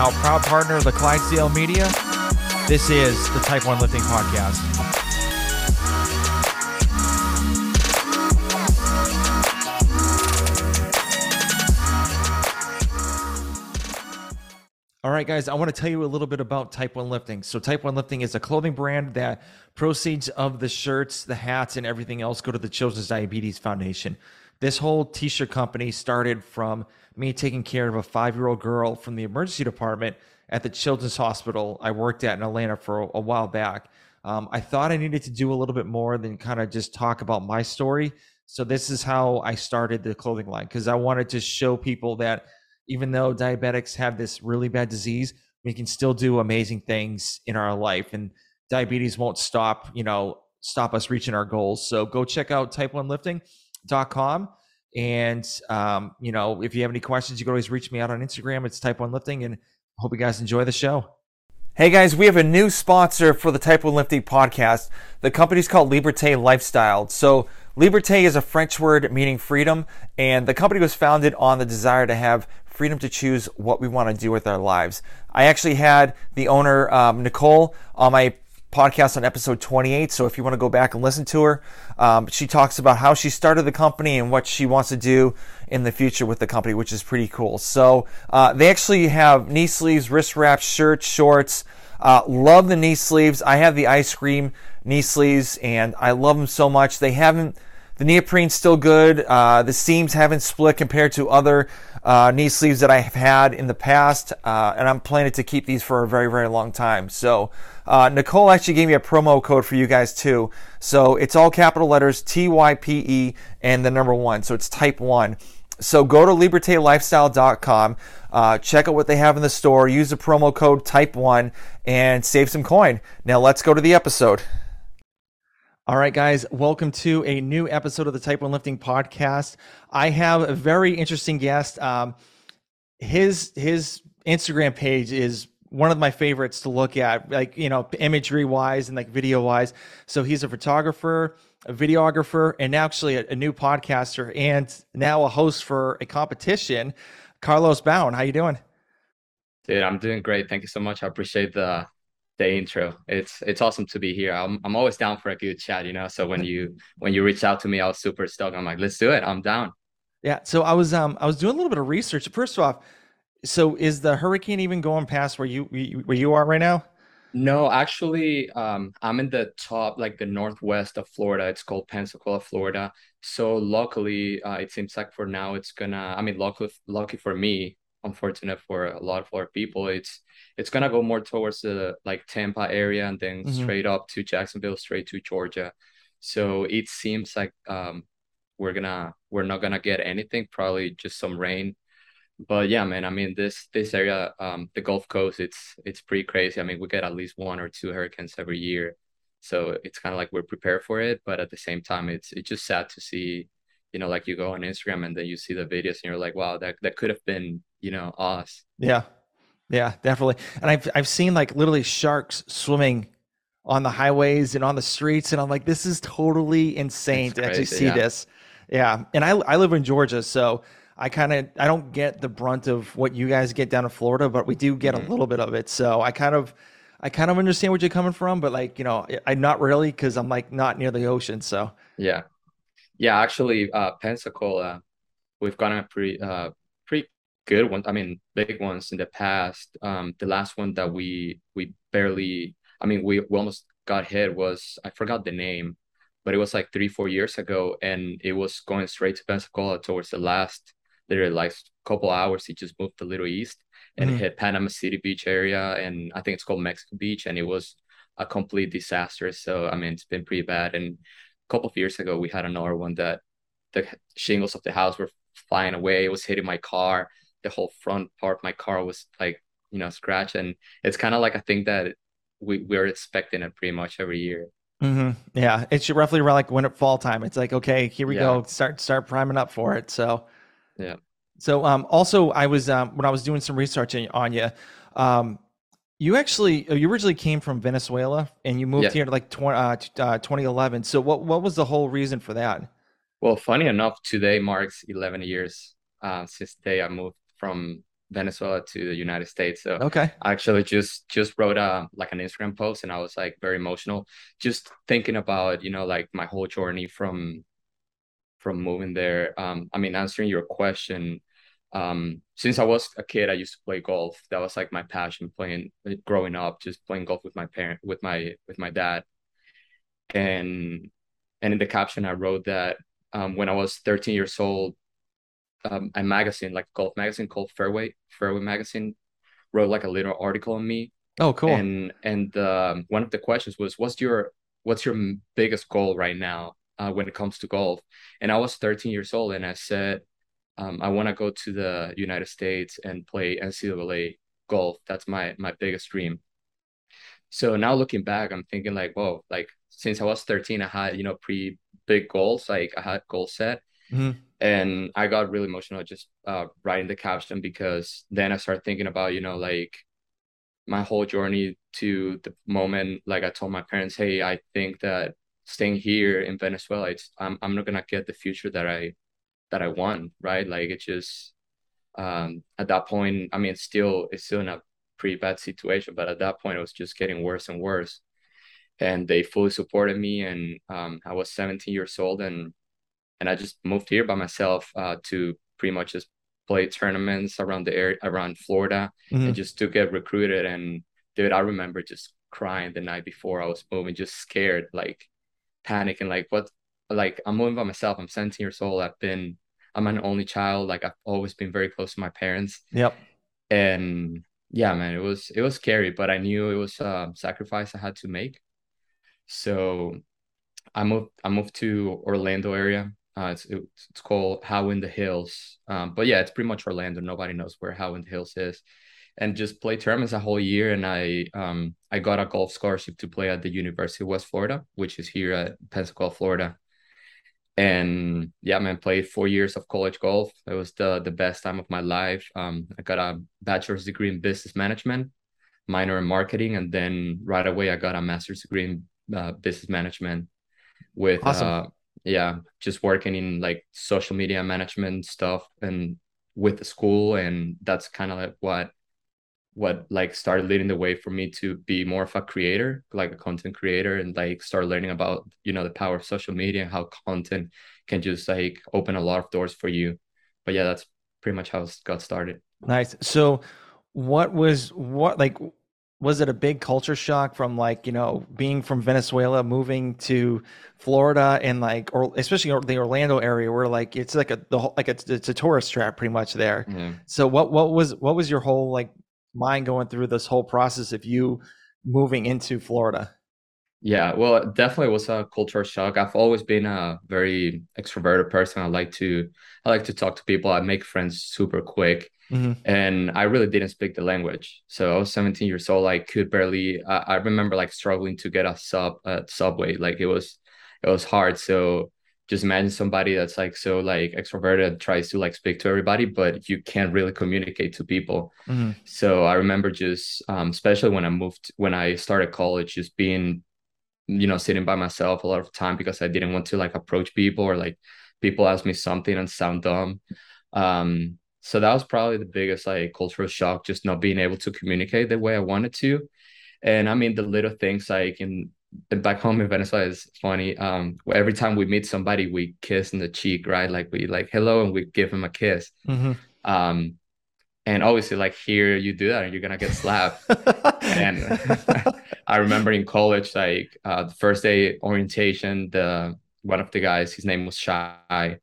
Howe, proud partner of the Clydesdale Media. This is the Type 1 Lifting Podcast. All right, guys, I want to tell you a little bit about Type 1 Lifting. So, Type 1 Lifting is a clothing brand that proceeds of the shirts, the hats, and everything else go to the Children's Diabetes Foundation. This whole t shirt company started from me taking care of a five year old girl from the emergency department at the Children's Hospital I worked at in Atlanta for a, a while back. Um, I thought I needed to do a little bit more than kind of just talk about my story. So, this is how I started the clothing line because I wanted to show people that even though diabetics have this really bad disease, we can still do amazing things in our life. And diabetes won't stop, you know, stop us reaching our goals. So go check out type1lifting.com. And, um, you know, if you have any questions, you can always reach me out on Instagram. It's type one lifting and hope you guys enjoy the show. Hey guys, we have a new sponsor for the Type 1 Lifting podcast. The company's called Liberté Lifestyle. So, Liberté is a French word meaning freedom, and the company was founded on the desire to have freedom to choose what we want to do with our lives. I actually had the owner, um, Nicole, on my podcast on episode 28. So if you want to go back and listen to her, um, she talks about how she started the company and what she wants to do in the future with the company, which is pretty cool. So uh, they actually have knee sleeves, wrist wraps, shirts, shorts. Uh, love the knee sleeves. I have the ice cream knee sleeves and I love them so much. They haven't the neoprene's still good. Uh, the seams haven't split compared to other uh, knee sleeves that I have had in the past, uh, and I'm planning to keep these for a very, very long time. So, uh, Nicole actually gave me a promo code for you guys too. So it's all capital letters T Y P E and the number one. So it's type one. So go to libertelifestyle.com, uh, check out what they have in the store, use the promo code type one, and save some coin. Now let's go to the episode. All right, guys, welcome to a new episode of the Type 1 Lifting Podcast. I have a very interesting guest. Um, his his Instagram page is one of my favorites to look at, like you know, imagery wise and like video wise. So he's a photographer, a videographer, and actually a, a new podcaster, and now a host for a competition. Carlos Bown, how you doing? Dude, I'm doing great. Thank you so much. I appreciate the the intro. It's it's awesome to be here. I'm I'm always down for a good chat, you know. So when you when you reached out to me, I was super stoked. I'm like, let's do it. I'm down. Yeah. So I was um I was doing a little bit of research. First off, so is the hurricane even going past where you where you are right now? No, actually, um, I'm in the top, like the northwest of Florida. It's called Pensacola, Florida. So luckily, uh, it seems like for now it's gonna. I mean, luckily, lucky for me, unfortunate for a lot of other people. It's it's gonna go more towards the like Tampa area and then mm-hmm. straight up to Jacksonville, straight to Georgia. So it seems like um we're gonna we're not gonna get anything, probably just some rain. But yeah, man, I mean this this area, um, the Gulf Coast, it's it's pretty crazy. I mean, we get at least one or two hurricanes every year. So it's kind of like we're prepared for it, but at the same time, it's it's just sad to see, you know, like you go on Instagram and then you see the videos and you're like, wow, that that could have been you know, us. Yeah. Yeah, definitely. And I've I've seen like literally sharks swimming on the highways and on the streets, and I'm like, this is totally insane it's to crazy, actually see yeah. this. Yeah. And I I live in Georgia, so I kind of I don't get the brunt of what you guys get down in Florida, but we do get mm-hmm. a little bit of it. So I kind of I kind of understand where you're coming from, but like you know, I not really because I'm like not near the ocean. So yeah, yeah. Actually, uh, Pensacola, we've gotten a pretty uh pretty good ones. I mean, big ones in the past. Um, the last one that we we barely. I mean, we, we almost got hit was I forgot the name, but it was like three four years ago, and it was going straight to Pensacola towards the last literally like couple hours. he just moved a little east and mm-hmm. hit Panama City Beach area, and I think it's called Mexico Beach, and it was a complete disaster. So I mean, it's been pretty bad. And a couple of years ago, we had another one that the shingles of the house were flying away. It was hitting my car the whole front part of my car was like you know scratch and it's kind of like i think that we we're expecting it pretty much every year mm-hmm. yeah it's roughly around like when it fall time it's like okay here we yeah. go start start priming up for it so yeah so um also i was um when i was doing some research on you um you actually uh, you originally came from venezuela and you moved yeah. here like 20, uh, uh, 2011 so what what was the whole reason for that well funny enough today marks 11 years uh, since the day i moved from Venezuela to the United States. So Okay. I actually just just wrote a like an Instagram post and I was like very emotional, just thinking about, you know, like my whole journey from from moving there. Um, I mean, answering your question, um, since I was a kid, I used to play golf. That was like my passion, playing growing up, just playing golf with my parent, with my with my dad. And and in the caption, I wrote that um, when I was 13 years old, um, a magazine, like a golf magazine called Fairway, Fairway Magazine, wrote like a little article on me. Oh, cool. And and um, one of the questions was, "What's your what's your biggest goal right now uh, when it comes to golf?" And I was 13 years old, and I said, um, "I want to go to the United States and play NCAA golf. That's my my biggest dream." So now looking back, I'm thinking like, whoa, like since I was 13, I had you know pretty big goals. Like I had goal set. Mhm. And I got really emotional just uh, writing the caption because then I started thinking about, you know, like my whole journey to the moment like I told my parents, hey, I think that staying here in Venezuela, it's I'm I'm not gonna get the future that I that I want, right? Like it just um at that point, I mean it's still it's still in a pretty bad situation, but at that point it was just getting worse and worse. And they fully supported me and um I was 17 years old and and I just moved here by myself uh, to pretty much just play tournaments around the area around Florida and Mhm. just to get recruited. And dude, I remember just crying the night before I was moving, just scared, like panicking, like what, like I'm moving by myself. I'm 17 years old. I've been, I'm an only child. Like I've always been very close to my parents, Yep. and yeah, man, it was it was scary, but I knew it was a sacrifice I had to make. So I moved I moved to Orlando area. Uh, it's it's called Howey in the Hills. Um, but yeah, it's pretty much Orlando. Nobody knows where Howey in the Hills is. And just play tournaments a whole year, and I um I got a golf scholarship to play at the University of West Florida, which is here at Pensacola, Florida. And yeah, man, played four years of college golf. It was the the best time of my life. Um, I got a bachelor's degree in business management, minor in marketing, and then right away I got a master's degree in uh, business management with Awesome. uh yeah just working in like social media management stuff and with the school and that's kind of like what what like started leading the way for me to be more of a creator like a content creator and like start learning about you know the power of social media and how content can just like open a lot of doors for you but yeah that's pretty much how it got started Nice. So, what was what like was it a big culture shock from like, you know, being from Venezuela moving to Florida and like or especially the Orlando area where like it's like a the whole like it's it's a tourist trap pretty much there. yeah So what what was what was your whole like mind going through this whole process of you moving into Florida? Yeah, well, it definitely was a culture shock. I've always been a very extroverted person. I like to I like to talk to people. I make friends super quick, hmm and I really didn't speak the language. So I was 17 years old. I could barely. I, I remember like struggling to get a sub at Subway. Like it was it was hard. So just imagine somebody that's like so like extroverted tries to like speak to everybody, but you can't really communicate to people. hmm So I remember just, um, especially when I moved, when I started college, just being you know, sitting by myself a lot of time because I didn't want to like approach people or like people ask me something and sound dumb. Um, so that was probably the biggest like cultural shock, just not being able to communicate the way I wanted to. And I mean, the little things like in back home in Venezuela is funny. Um, every time we meet somebody, we kiss in the cheek, right? Like we like hello and we give him a kiss. hmm Um, and obviously, like here, you do that and you're gonna get slapped. And I remember in college, like uh, the first day orientation, the one of the guys, his name was Shy.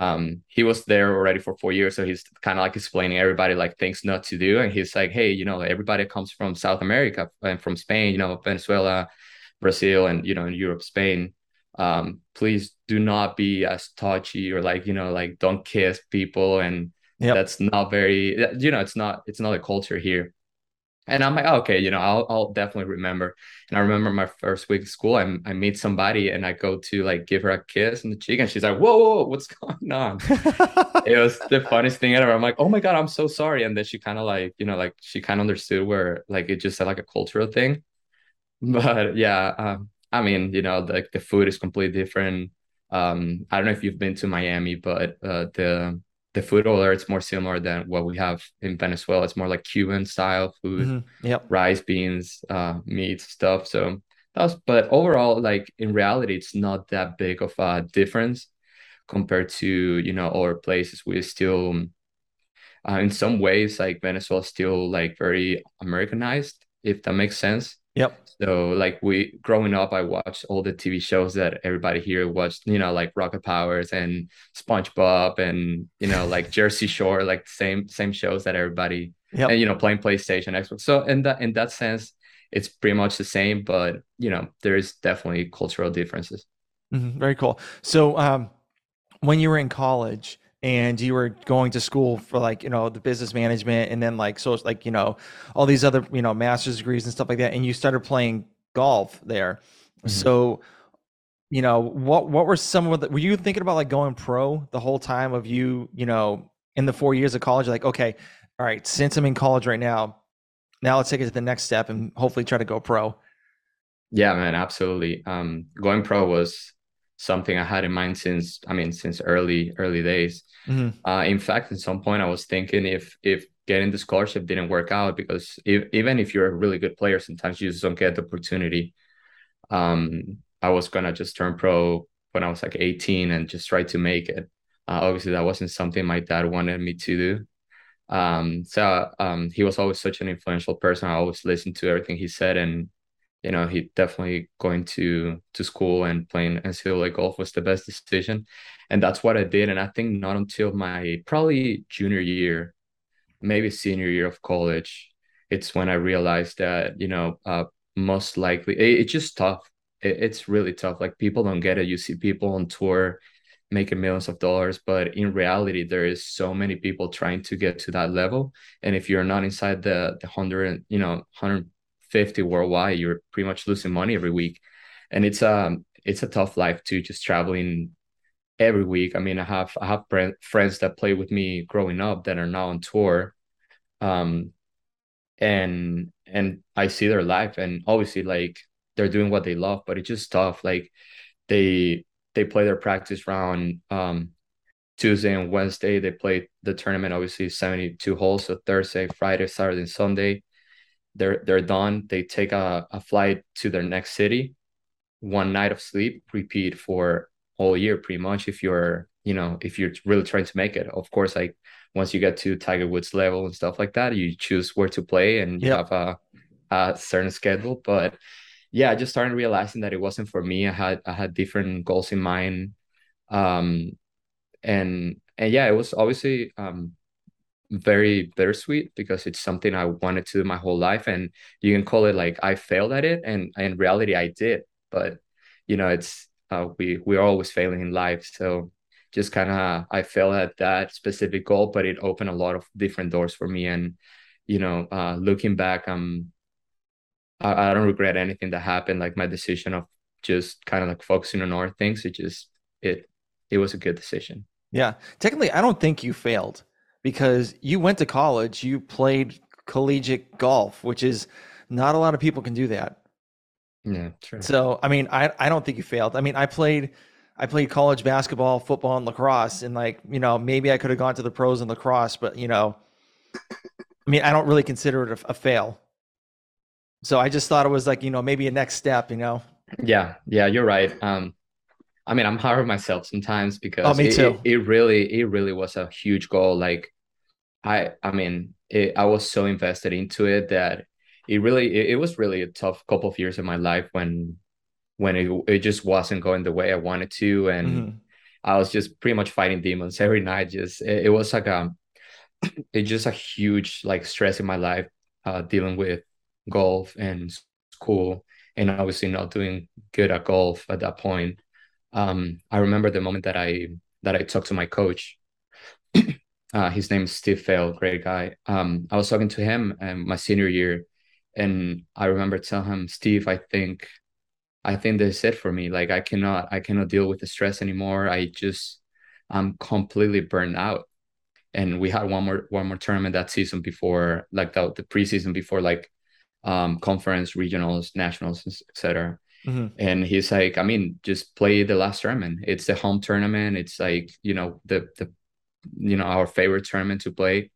Um, he was there already for four years, so he's kind of like explaining everybody like things not to do, and he's like, "Hey, you know, everybody comes from South America and from Spain, you know, Venezuela, Brazil, and you know, in Europe, Spain. Um, please do not be as touchy or like you know, like don't kiss people, and Yep. that's not very, you know, it's not it's not a culture here." And I'm like, oh, okay, you know, I'll I'll definitely remember. And I remember my first week of school, I I meet somebody and I go to like give her a kiss on the cheek, and she's like, whoa, whoa, whoa, what's going on? It was the funniest thing ever. I'm like, oh my God, I'm so sorry. And then she kind of like, you know, like she kind of understood where like it just said like a cultural thing. But yeah, um, I mean, you know, like the food is completely different. Um, I don't know if you've been to Miami, but uh, the the food over there it's more similar than what we have in Venezuela. It's more like Cuban style food, mm-hmm. yep. rice, beans, uh, meat stuff. So that's but overall, like in reality, it's not that big of a difference compared to you know other places. We still, uh, in some ways, like Venezuela, still like very Americanized, if that makes sense. Yep. So like we growing up, I watched all the TV shows that everybody here watched, you know, like Rocket Powers and SpongeBob and you know, like Jersey Shore, like same same shows that everybody yep. and you know, playing PlayStation, Xbox. So in that in that sense, it's pretty much the same, but you know, there's definitely cultural differences. Mm-hmm. Very cool. So um when you were in college, and you were going to school for like you know the business management and then like so like you know all these other you know master's degrees and stuff like that and you started playing golf there. Mm-hmm. so you know what what were some of the were you thinking about like going pro the whole time of you you know in the four years of college? Like okay all right since i'm in college right now now let's take it to the next step and hopefully try to go pro. Yeah man absolutely. Um going pro was something I had in mind since I mean since early early days. Mm-hmm. Uh, in fact, at some point I was thinking if if getting the scholarship didn't work out because if, even if you're a really good player, sometimes you just don't get the opportunity. Um, I was gonna just turn pro when I was like 18 and just try to make it. Uh, obviously, that wasn't something my dad wanted me to do. Um, so um, he was always such an influential person. I always listened to everything he said, and you know, he definitely going to to school and playing NCAA golf was the best decision, and that's what I did. And I think not until my probably junior year, maybe senior year of college, it's when I realized that you know, uh, most likely it, it's just tough. It, it's really tough. Like people don't get it. You see people on tour making millions of dollars but in reality there is so many people trying to get to that level and if you're not inside the the 100 you know 100 50 worldwide, you're pretty much losing money every week. And it's um it's a tough life too, just traveling every week. I mean, I have I have friends that play with me growing up that are now on tour. Um and and I see their life and obviously like they're doing what they love, but it's just tough. Like they they play their practice round um Tuesday and Wednesday. They play the tournament, obviously 72 holes. So Thursday, Friday, Saturday, and Sunday they're they're done. They take a, a flight to their next city one night of sleep repeat for all year pretty much if you're you know if you're really trying to make it. Of course like once you get to tiger woods level and stuff like that you choose where to play and you yep. have a, a certain schedule. But yeah i just started realizing that it wasn't for me. I had i had different goals in mind. Um and and yeah it was obviously um very bittersweet because it's something I wanted to do my whole life. And you can call it like I failed at it. And in reality, I did. But, you know, it's, uh, we, we're always failing in life. So just kind of, I failed at that specific goal, but it opened a lot of different doors for me. And, you know, uh, looking back, um, I, I don't regret anything that happened. Like my decision of just kind of like focusing on other things. It just, it, it was a good decision. Yeah. Technically, I don't think you failed because you went to college, you played collegiate golf, which is not a lot of people can do that. Yeah, true. So, I mean, I I don't think you failed. I mean, I played I played college basketball, football, and lacrosse, and like you know, maybe I could have gone to the pros in lacrosse, but you know, I mean, I don't really consider it a, a fail. So I just thought it was like you know maybe a next step, you know. Yeah, yeah, you're right. Um, I mean, I'm hard on myself sometimes because oh, me too. It, it, it really, it really was a huge goal. Like I I mean, it, I was so invested into it that it really it, it, was really a tough couple of years in my life when when it it just wasn't going the way I wanted to, and mm-hmm. I was just pretty much fighting demons every night. Just it, it was like a it's just a huge like stress in my life, uh, dealing with golf and school, and obviously not doing good at golf at that point. Um, I remember the moment that I that I talked to my coach uh, his name is Steve Fail, great guy. Um, I was talking to him in my senior year, and I remember telling him, Steve, I think, I think this is it for me. Like I cannot, I cannot deal with the stress anymore. I just, I'm completely burned out. And we had one more, one more tournament that season before, like the, the preseason before, like um, conference, regionals, nationals, etc. Mm-hmm. And he's like, I mean, just play the last tournament. It's the home tournament. It's like, you know, the the you know our favorite tournament to play.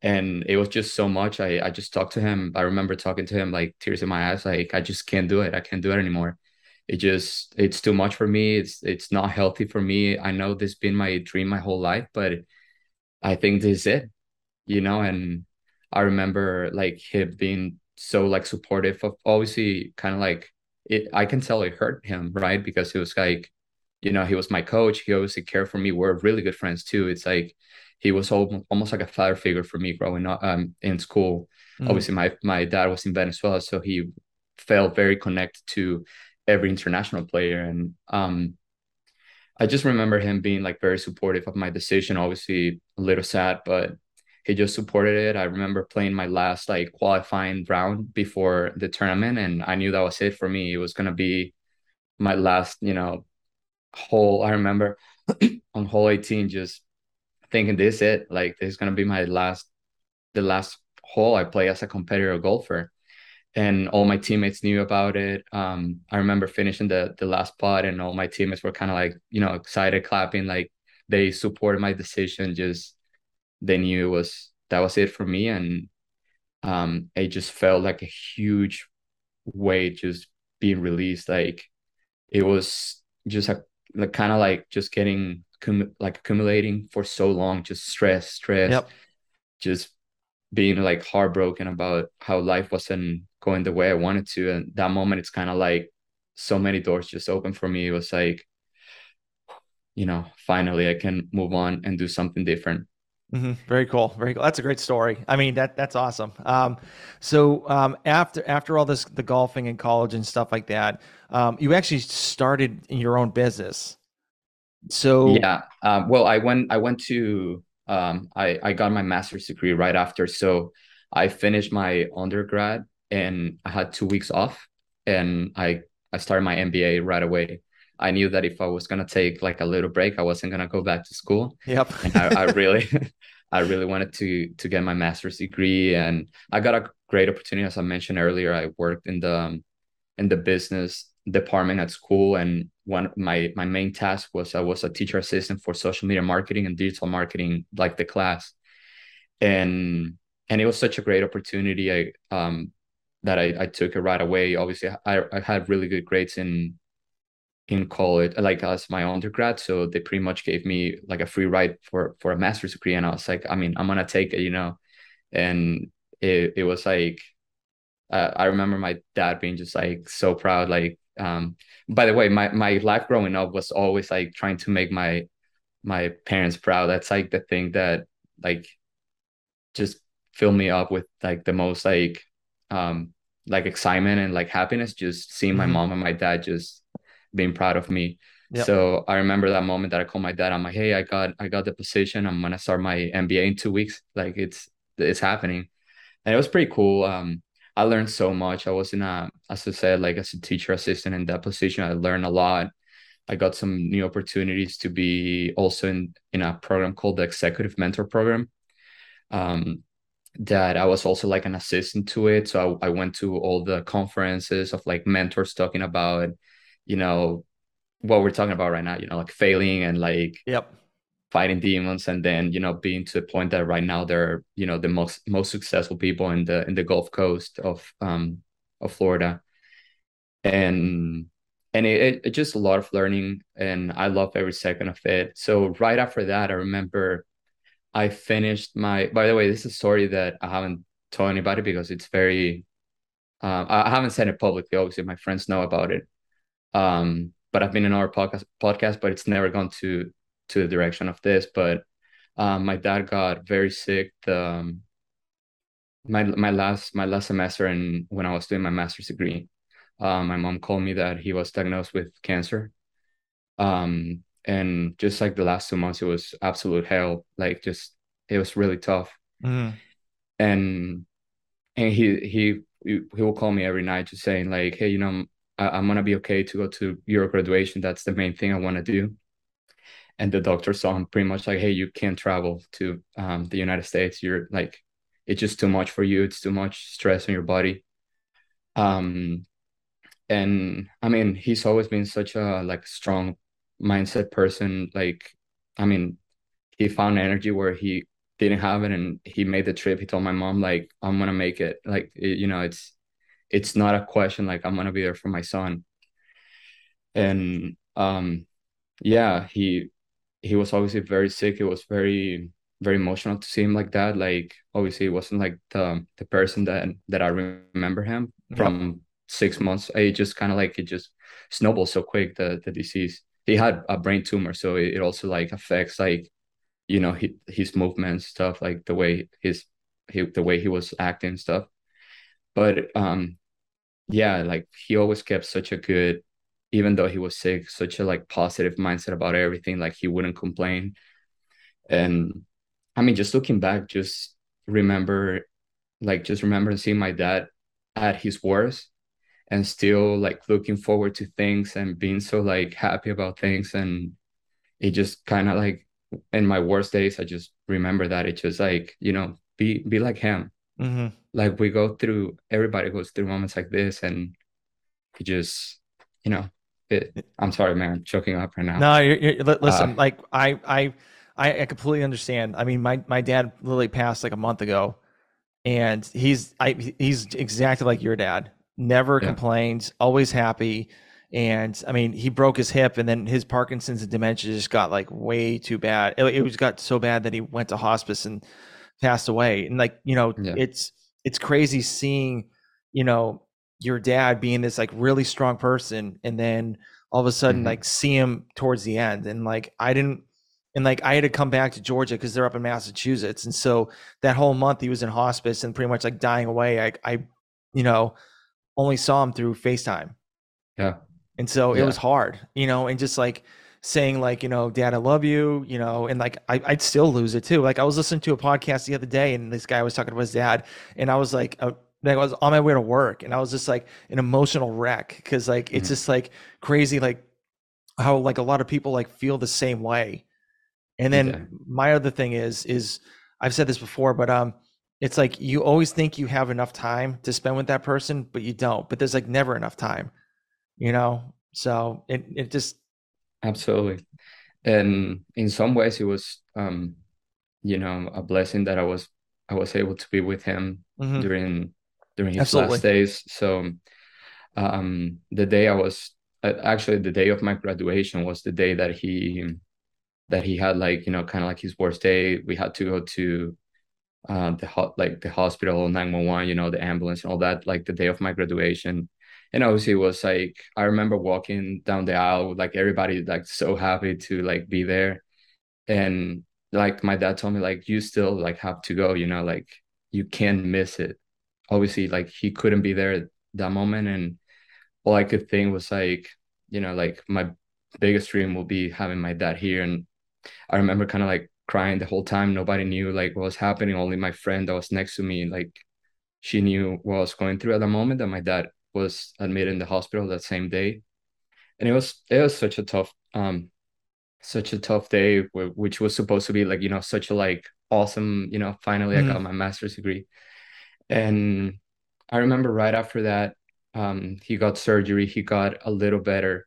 And it was just so much. I i just talked to him. I remember talking to him like tears in my eyes like i just can't do it. I can't do it anymore. It just it's too much for me. It's it's not healthy for me. I know this has been my dream my whole life but i think this is it you know? And i remember like him being so like supportive of obviously kind of like it i can tell it hurt him right? Because he was like you know he was my coach he obviously cared for me we're really good friends too it's like he was almost like a father figure for me growing up um, in school. Mm. Obviously, my my dad was in Venezuela, so he felt very connected to every international player, and um, I just remember him being like very supportive of my decision. Obviously, a little sad, but he just supported it. I remember playing my last like qualifying round before the tournament, and I knew that was it for me. It was gonna be my last, you know, hole. I remember on hole 18, just thinking this it like this is gonna be my last the last hole I play as a competitor golfer. And all my teammates knew about it. Um, I remember finishing the the last putt, and all my teammates were kind of like, you know, excited, clapping, like they supported my decision. Just they knew it was that was it for me, and um, it just felt like a huge weight just being released. Like it was just a like, kind of like just getting cum- like accumulating for so long, just stress, stress, yep. just being like heartbroken about how life wasn't going the way I wanted to. And that moment, it's kind of like so many doors just open for me. It was like, you know, finally I can move on and do something different. Mm-hmm. Very cool. Very cool. That's a great story. I mean, that that's awesome. Um, so um, after after all this, the golfing and college and stuff like that, um, you actually started in your own business. So yeah, um, well, I went I went to um, I I got my master's degree right after, so I finished my undergrad and I had two weeks off, and I I started my MBA right away. I knew that if I was gonna take like a little break, I wasn't gonna go back to school. Yep. and I, I really, I really wanted to to get my master's degree, and I got a great opportunity. As I mentioned earlier, I worked in the in the business department at school and one my my main task was I was a teacher assistant for social media marketing and digital marketing like the class and and it was such a great opportunity I um that I, I took it right away obviously I, I had really good grades in in college like as my undergrad so they pretty much gave me like a free ride for for a master's degree and I was like I mean I'm gonna take it you know and it, it was like uh, I remember my dad being just like so proud like um by the way my my life growing up was always like trying to make my my parents proud that's like the thing that like just fill me up with like the most like um like excitement and like happiness just seeing mm-hmm. my mom and my dad just being proud of me yep. so i remember that moment that i called my dad i'm like hey i got i got the position i'm gonna start my mba in two weeks like it's it's happening and it was pretty cool um I learned so much. I was in a, as I said, like as a teacher assistant in that position, I learned a lot. I got some new opportunities to be also in in a program called the Executive Mentor Program. Um, that I was also like an assistant to it. So I, I went to all the conferences of like mentors talking about, you know, what we're talking about right now, you know, like failing and like yep. fighting demons and then you know being to the point that right now they're you know the most most successful people in the in the gulf coast of um of florida. And and it, it just a lot of learning and i love every second of it. So right after that i remember i finished my by the way this is a story that i haven't told anybody because it's very um, i haven't said it publicly obviously my friends know about it um but i've been in our podcast podcast but it's never gone to to the direction of this. But um, my dad got very sick. The, um, my my last my last semester and when I was doing my master's degree, um, my mom called me that he was diagnosed with cancer. Um, and just like the last two months, it was absolute hell. Like just it was really tough. Mm. And and he he he will call me every night just saying like, hey, you know, I, I'm gonna be okay to go to your graduation. That's the main thing I want to do. And the doctor saw him pretty much like hey you can't travel to um, the united states. You're like it's just too much for you. It's too much stress on your body. Um and i mean he's always been such a like strong mindset person. Like i mean he found energy where he didn't have it and he made the trip. He told my mom like i'm gonna make it. Like it, you know it's it's not a question like i'm gonna be there for my son. And um yeah he he was obviously very sick. It was very very emotional to see him like that. Like obviously it wasn't like the the person that that i remember him from six months. It just kind of like it just snowballed so quick the the disease. He had a brain tumor so it, it also like affects like you know he, his movements stuff like the way his he, the way he was acting stuff. But um yeah like he always kept such a good even though he was sick such a like positive mindset about everything like he wouldn't complain and i mean just looking back just remember like just remember seeing my dad at his worst and still like looking forward to things and being so like happy about things and it just kind of like in my worst days, I just remember that it's just like you know, be be like him. Mm-hmm. Like we go through, everybody goes through moments like this, and you just, you know, it, I'm sorry, man, I'm choking up right now. No, you're, you're, listen, uh, like I, I, I, I completely understand. I mean, my my dad literally passed like a month ago, and he's I he's exactly like your dad. Never yeah. complains, always happy and I mean, he broke his hip, and then his Parkinson's and dementia just got like way too bad. It, it was got so bad that he went to hospice and passed away. And like you know, yeah. it's it's crazy seeing you know your dad being this like really strong person, and then all of a sudden mm-hmm. like see him towards the end, and like I didn't. And like I had to come back to Georgia because they're up in Massachusetts, and so that whole month he was in hospice and pretty much like dying away. I, I, you know, only saw him through FaceTime. Yeah and so yeah. it was hard, you know, and just like saying like, you know, dad, I love you, you know, and like I, would still lose it too. Like I was listening to a podcast the other day and this guy was talking about his dad and I was like, uh, I was on my way to work and I was just like an emotional wreck because like it's mm-hmm. just like crazy like how like a lot of people like feel the same way. And then okay. my other thing is is I've said this before, but um it's like you always think you have enough time to spend with that person, but you don't. But there's like never enough time you know so it it just absolutely and in some ways it was um you know a blessing that i was i was able to be with him mm-hmm. during during his absolutely. last days so um the day i was uh, actually the day of my graduation was the day that he that he had like you know kind of like his worst day we had to go to uh, the hot like the hospital 911 you know the ambulance and all that like the day of my graduation and obviously it was like I remember walking down the aisle with like everybody like so happy to like be there, and like my dad told me like you still like have to go, you know, like you can't miss it. Obviously, like he couldn't be there at that moment, and all I could think was like, you know, like my biggest dream will be having my dad here, and I remember kind of like crying the whole time. Nobody knew like what was happening. Only my friend that was next to me, like she knew what I was going through at the moment. That my dad was admitted in the hospital that same day, and it was it was such a tough um such a tough day which was supposed to be like you know such a like awesome you know finally mm. I got mm-hmm. my master's degree, and I remember right after that um he got surgery he got a little better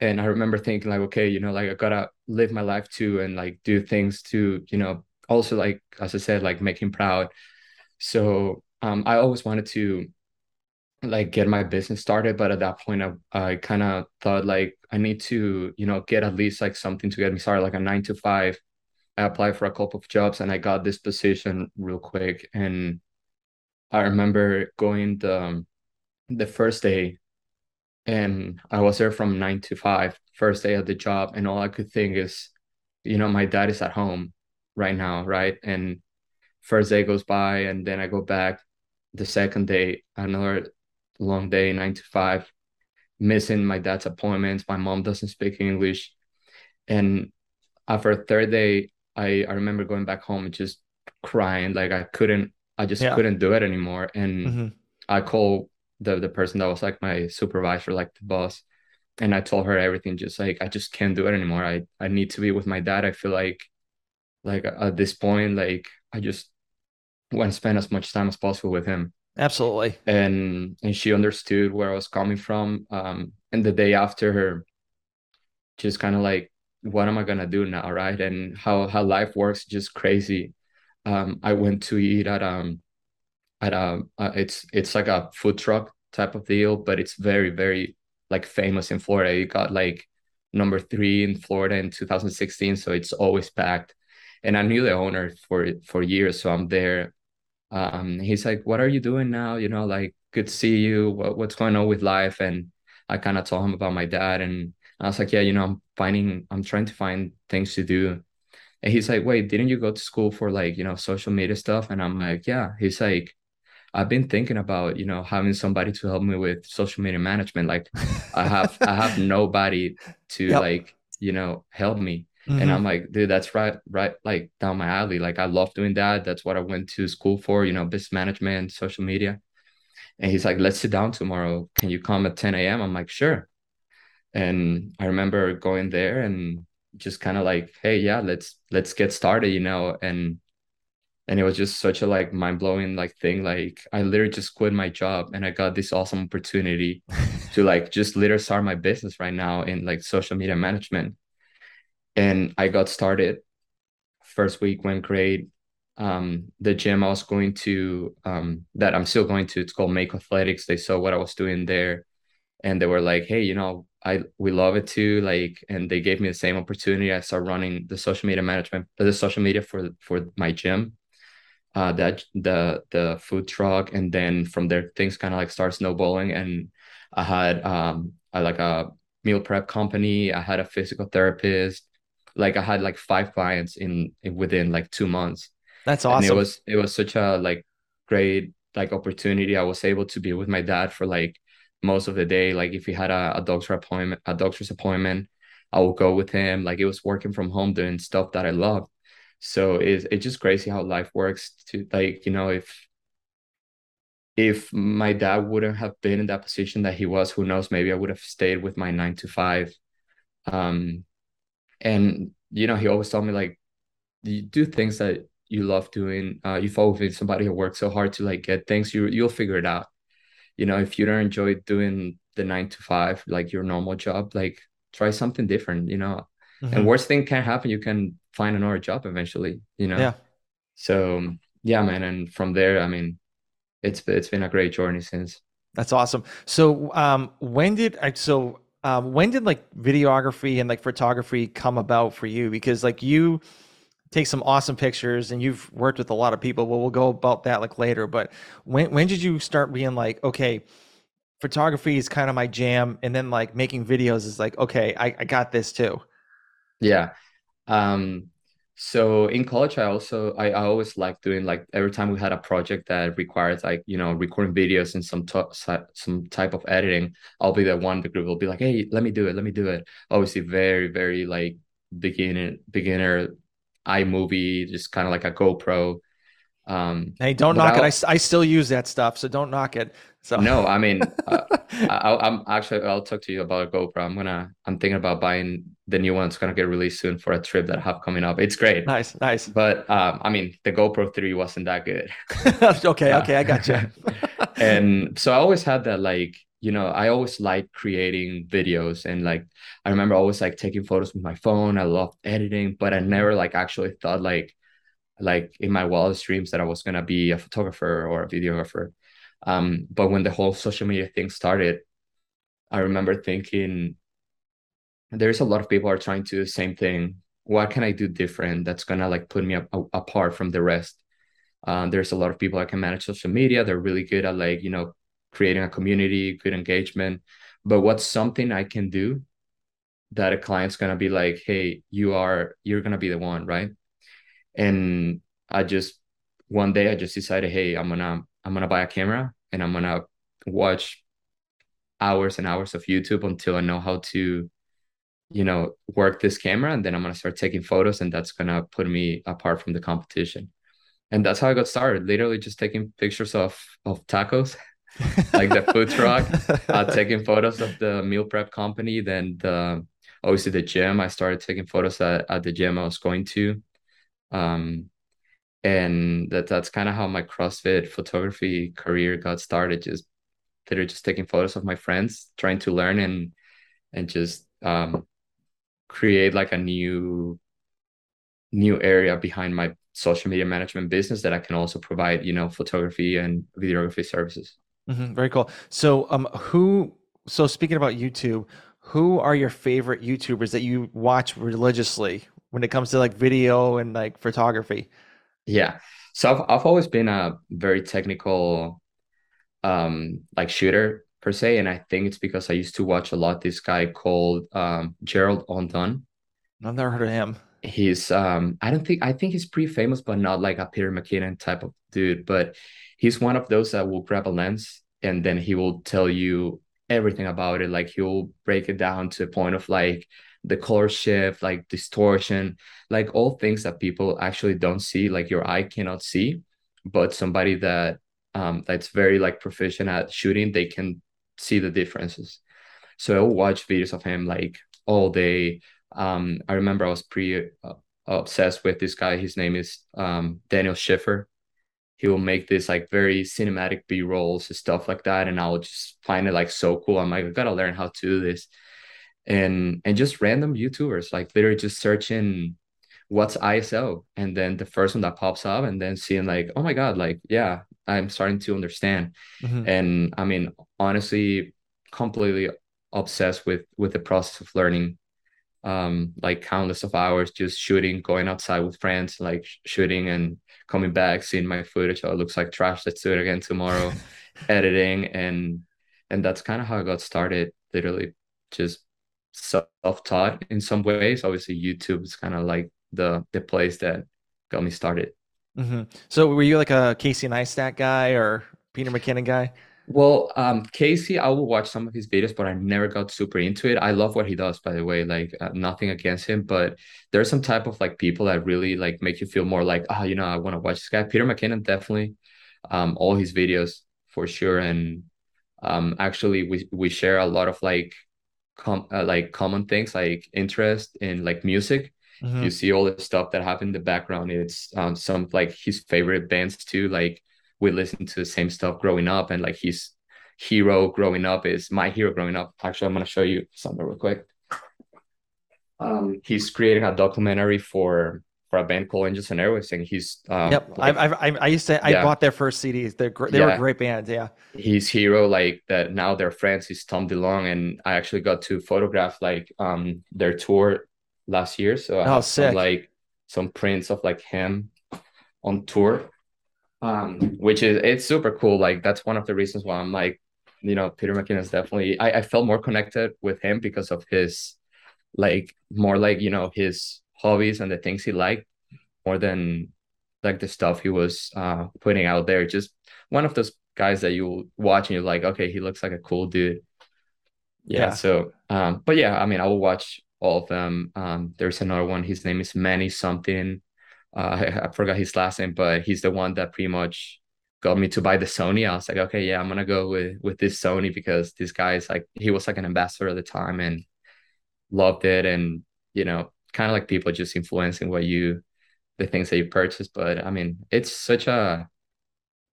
and I remember thinking like okay you know like I gotta live my life too and like do things to you know also like as I said like make him proud so um I always wanted to like get my business started but at that point i, I kind of thought like i need to you know get at least like something to get me started like a nine to five. I applied for a couple of jobs and i got this position real quick. And i remember going the the first day and i was there from nine to five first day at the job. And all i could think is you know my dad is at home right now right? And first day goes by and then i go back the second day another long day, nine to five, missing my dad's appointments. My mom doesn't speak English. And after a third day, I, I remember going back home and just crying. Like I couldn't, I just yeah. couldn't do it anymore. And mm-hmm. I called the, the person that was like my supervisor, like the boss. And I told her everything, just like, I just can't do it anymore. I, I need to be with my dad. I feel like, like at this point, like I just want to spend as much time as possible with him. Absolutely. And and she understood where I was coming from. Um, and the day after her, just kind of like what am I gonna do now, right? And how how life works just crazy. Um, I went to eat at um at a uh, it's it's like a food truck type of deal, but it's very very like famous in Florida. You got like number three in Florida in 2016, so it's always packed. And I knew the owner for for years, so I'm there. Um, he's like, "What are you doing now? You know, like, good to see you. What, what's going on with life?" And I kind of told him about my dad, and I was like, "Yeah, you know, I'm finding, I'm trying to find things to do." And he's like, "Wait, didn't you go to school for like, you know, social media stuff?" And I'm like, "Yeah." He's like, I've been thinking about, you know, having somebody to help me with social media management. Like I have I have nobody to yep. like, you know, help me. Mm-hmm. And I'm like, dude, that's right, right, like down my alley. Like I love doing that. That's what I went to school for, you know, business management, social media. And he's like, let's sit down tomorrow. Can you come at 10 a.m.? I'm like, sure. And I remember going there and just kind of like, hey, yeah, let's let's get started, you know. And and it was just such a like mind-blowing like thing like i literally just quit my job and i got this awesome opportunity to like just literally start my business right now in like social media management and i got started first week went great um the gym i was going to um that i'm still going to it's called make athletics they saw what i was doing there and they were like hey you know i we love it too like and they gave me the same opportunity i started running the social media management the social media for for my gym uh, that the the food truck, and then from there things kind of like start snowballing. And I had um I like a meal prep company. I had a physical therapist. Like I had like five clients in, in within like two months. That's awesome. And it was it was such a like great like opportunity. I was able to be with my dad for like most of the day. Like if he had a, a doctor appointment, a doctor's appointment, I would go with him. Like it was working from home doing stuff that I loved so it's, it's just crazy how life works to like you know if if my dad wouldn't have been in that position that he was who knows maybe i would have stayed with my nine to five um and you know he always told me like you do things that you love doing uh you follow with somebody who works so hard to like get things you you'll figure it out. You know if you don't enjoy doing the nine to five like your normal job like try something different you know? Mm-hmm. and worst thing can happen you can find another job eventually you know? Yeah. So yeah man and from there i mean it's it's been a great journey since. That's awesome. So um when did i so um when did like videography and like photography come about for you? Because like you take some awesome pictures and you've worked with a lot of people well we'll go about that like later. But when when did you start being like okay photography is kind of my jam and then like making videos is like okay i, I got this too. Yeah. Um, so in college, I also I, I always like doing like every time we had a project that required like you know recording videos and some t- some type of editing, I'll be the one the group will be like, hey, let me do it, let me do it. Obviously, very very like beginner beginner iMovie, just kind of like a GoPro. Um, hey, don't knock I'll, it. I, I still use that stuff, so don't knock it. So no, I mean, uh, I, am actually I'll talk to you about a GoPro. I'm gonna I'm thinking about buying the new one. It's gonna get released soon for a trip that I have coming up. It's great. Nice, nice. But um, I mean, the GoPro three wasn't that good. okay, yeah. okay, I got you. and so I always had that like you know I always like creating videos and like I remember always like taking photos with my phone. I loved editing, but I never like actually thought like like in my wildest dreams that I was gonna be a photographer or a videographer. Um, but when the whole social media thing started, I remember thinking, there's a lot of people are trying to do the same thing. What can I do different that's gonna like put me up, apart from the rest? Um, there's a lot of people that can manage social media. They're really good at like you know creating a community, good engagement. But what's something I can do that a client's gonna be like, hey, you are you're gonna be the one, right? And I just one day I just decided, hey, I'm gonna I'm gonna buy a camera and I'm gonna watch hours and hours of YouTube until I know how to, you know, work this camera. And then I'm gonna start taking photos, and that's gonna put me apart from the competition. And that's how I got started. Literally just taking pictures of of tacos, like the food truck, uh, taking photos of the meal prep company, then the obviously the gym. I started taking photos at, at the gym I was going to. Um, and that that's kind of how my CrossFit photography career got started. Just literally just taking photos of my friends, trying to learn and and just um, create like a new new area behind my social media management business that I can also provide, you know, photography and videography services. Mm-hmm, very cool. So, um, who? So, speaking about YouTube, who are your favorite YouTubers that you watch religiously when it comes to like video and like photography? Yeah. So I've I've always been a very technical um like shooter per se, and I think it's because I used to watch a lot this guy called um Gerald Undone. I've never heard of him. He's um I don't think I think he's pretty famous, but not like a Peter McKinnon type of dude. But he's one of those that will grab a lens and then he will tell you everything about it. Like he'll break it down to a point of like the color shift, like distortion, like all things that people actually don't see, like your eye cannot see, but somebody that um that's very like proficient at shooting, they can see the differences. So I'll watch videos of him like all day. Um, I remember I was pretty uh, obsessed with this guy. His name is um, Daniel Schiffer. He will make this like very cinematic B rolls and stuff like that, and I'll just find it like so cool. I'm like, I gotta learn how to do this, and and just random YouTubers like literally just searching what's ISO, and then the first one that pops up, and then seeing like, oh my god, like yeah, I'm starting to understand, hmm and I mean honestly, completely obsessed with with the process of learning um like countless of hours just shooting going outside with friends like sh- shooting and coming back seeing my footage oh it looks like trash let's do it again tomorrow editing and and that's kind of how i got started literally just self-taught in some ways obviously youtube is kind of like the the place that got me started hmm So, were you like a Casey Neistat guy or Peter McKinnon guy? Well, um, Casey, I will watch some of his videos, but I never got super into it. I love what he does, by the way. Like, uh, nothing against him, but there's some type of like people that really like make you feel more like, ah, you know, I want to watch this guy. Peter McKinnon, definitely. Um, all his videos for sure, and um, actually, we we share a lot of like com uh, like common things, like interest in like music. If you see all the stuff that happened in the background, it's um some like his favorite bands too. Like we listened to the same stuff growing up, and like his hero growing up is my hero growing up. Actually, I'm gonna show you something real quick. Um, he's creating a documentary for for a band called Angels and Airwaves, and he's um Yep. I've, I've, I I used to, I bought their first CDs. They're, gr- they were great bands. Yeah. his hero like that now they're friends is Tom DeLonge, and I actually got to photograph like um their tour last year, so I Oh, have some like some prints of like him on tour um which is it's super cool like that's one of the reasons why i'm like you know peter mckinnon is definitely I, I felt more connected with him because of his like more like you know his hobbies and the things he liked more than like the stuff he was uh putting out there. Just one of those guys that you watch and you're like okay he looks like a cool dude. Yeah Yeah. so um but yeah i mean i will watch all of them. Um there's another one. His name is manny something. Uh I, I forgot his last name but he's the one that pretty much got me to buy the sony. I was like okay yeah i'm gonna go with with this sony because this guy is like he was like an ambassador at the time and loved it and you know kind of like people just influencing what you the things that you purchase but i mean it's such a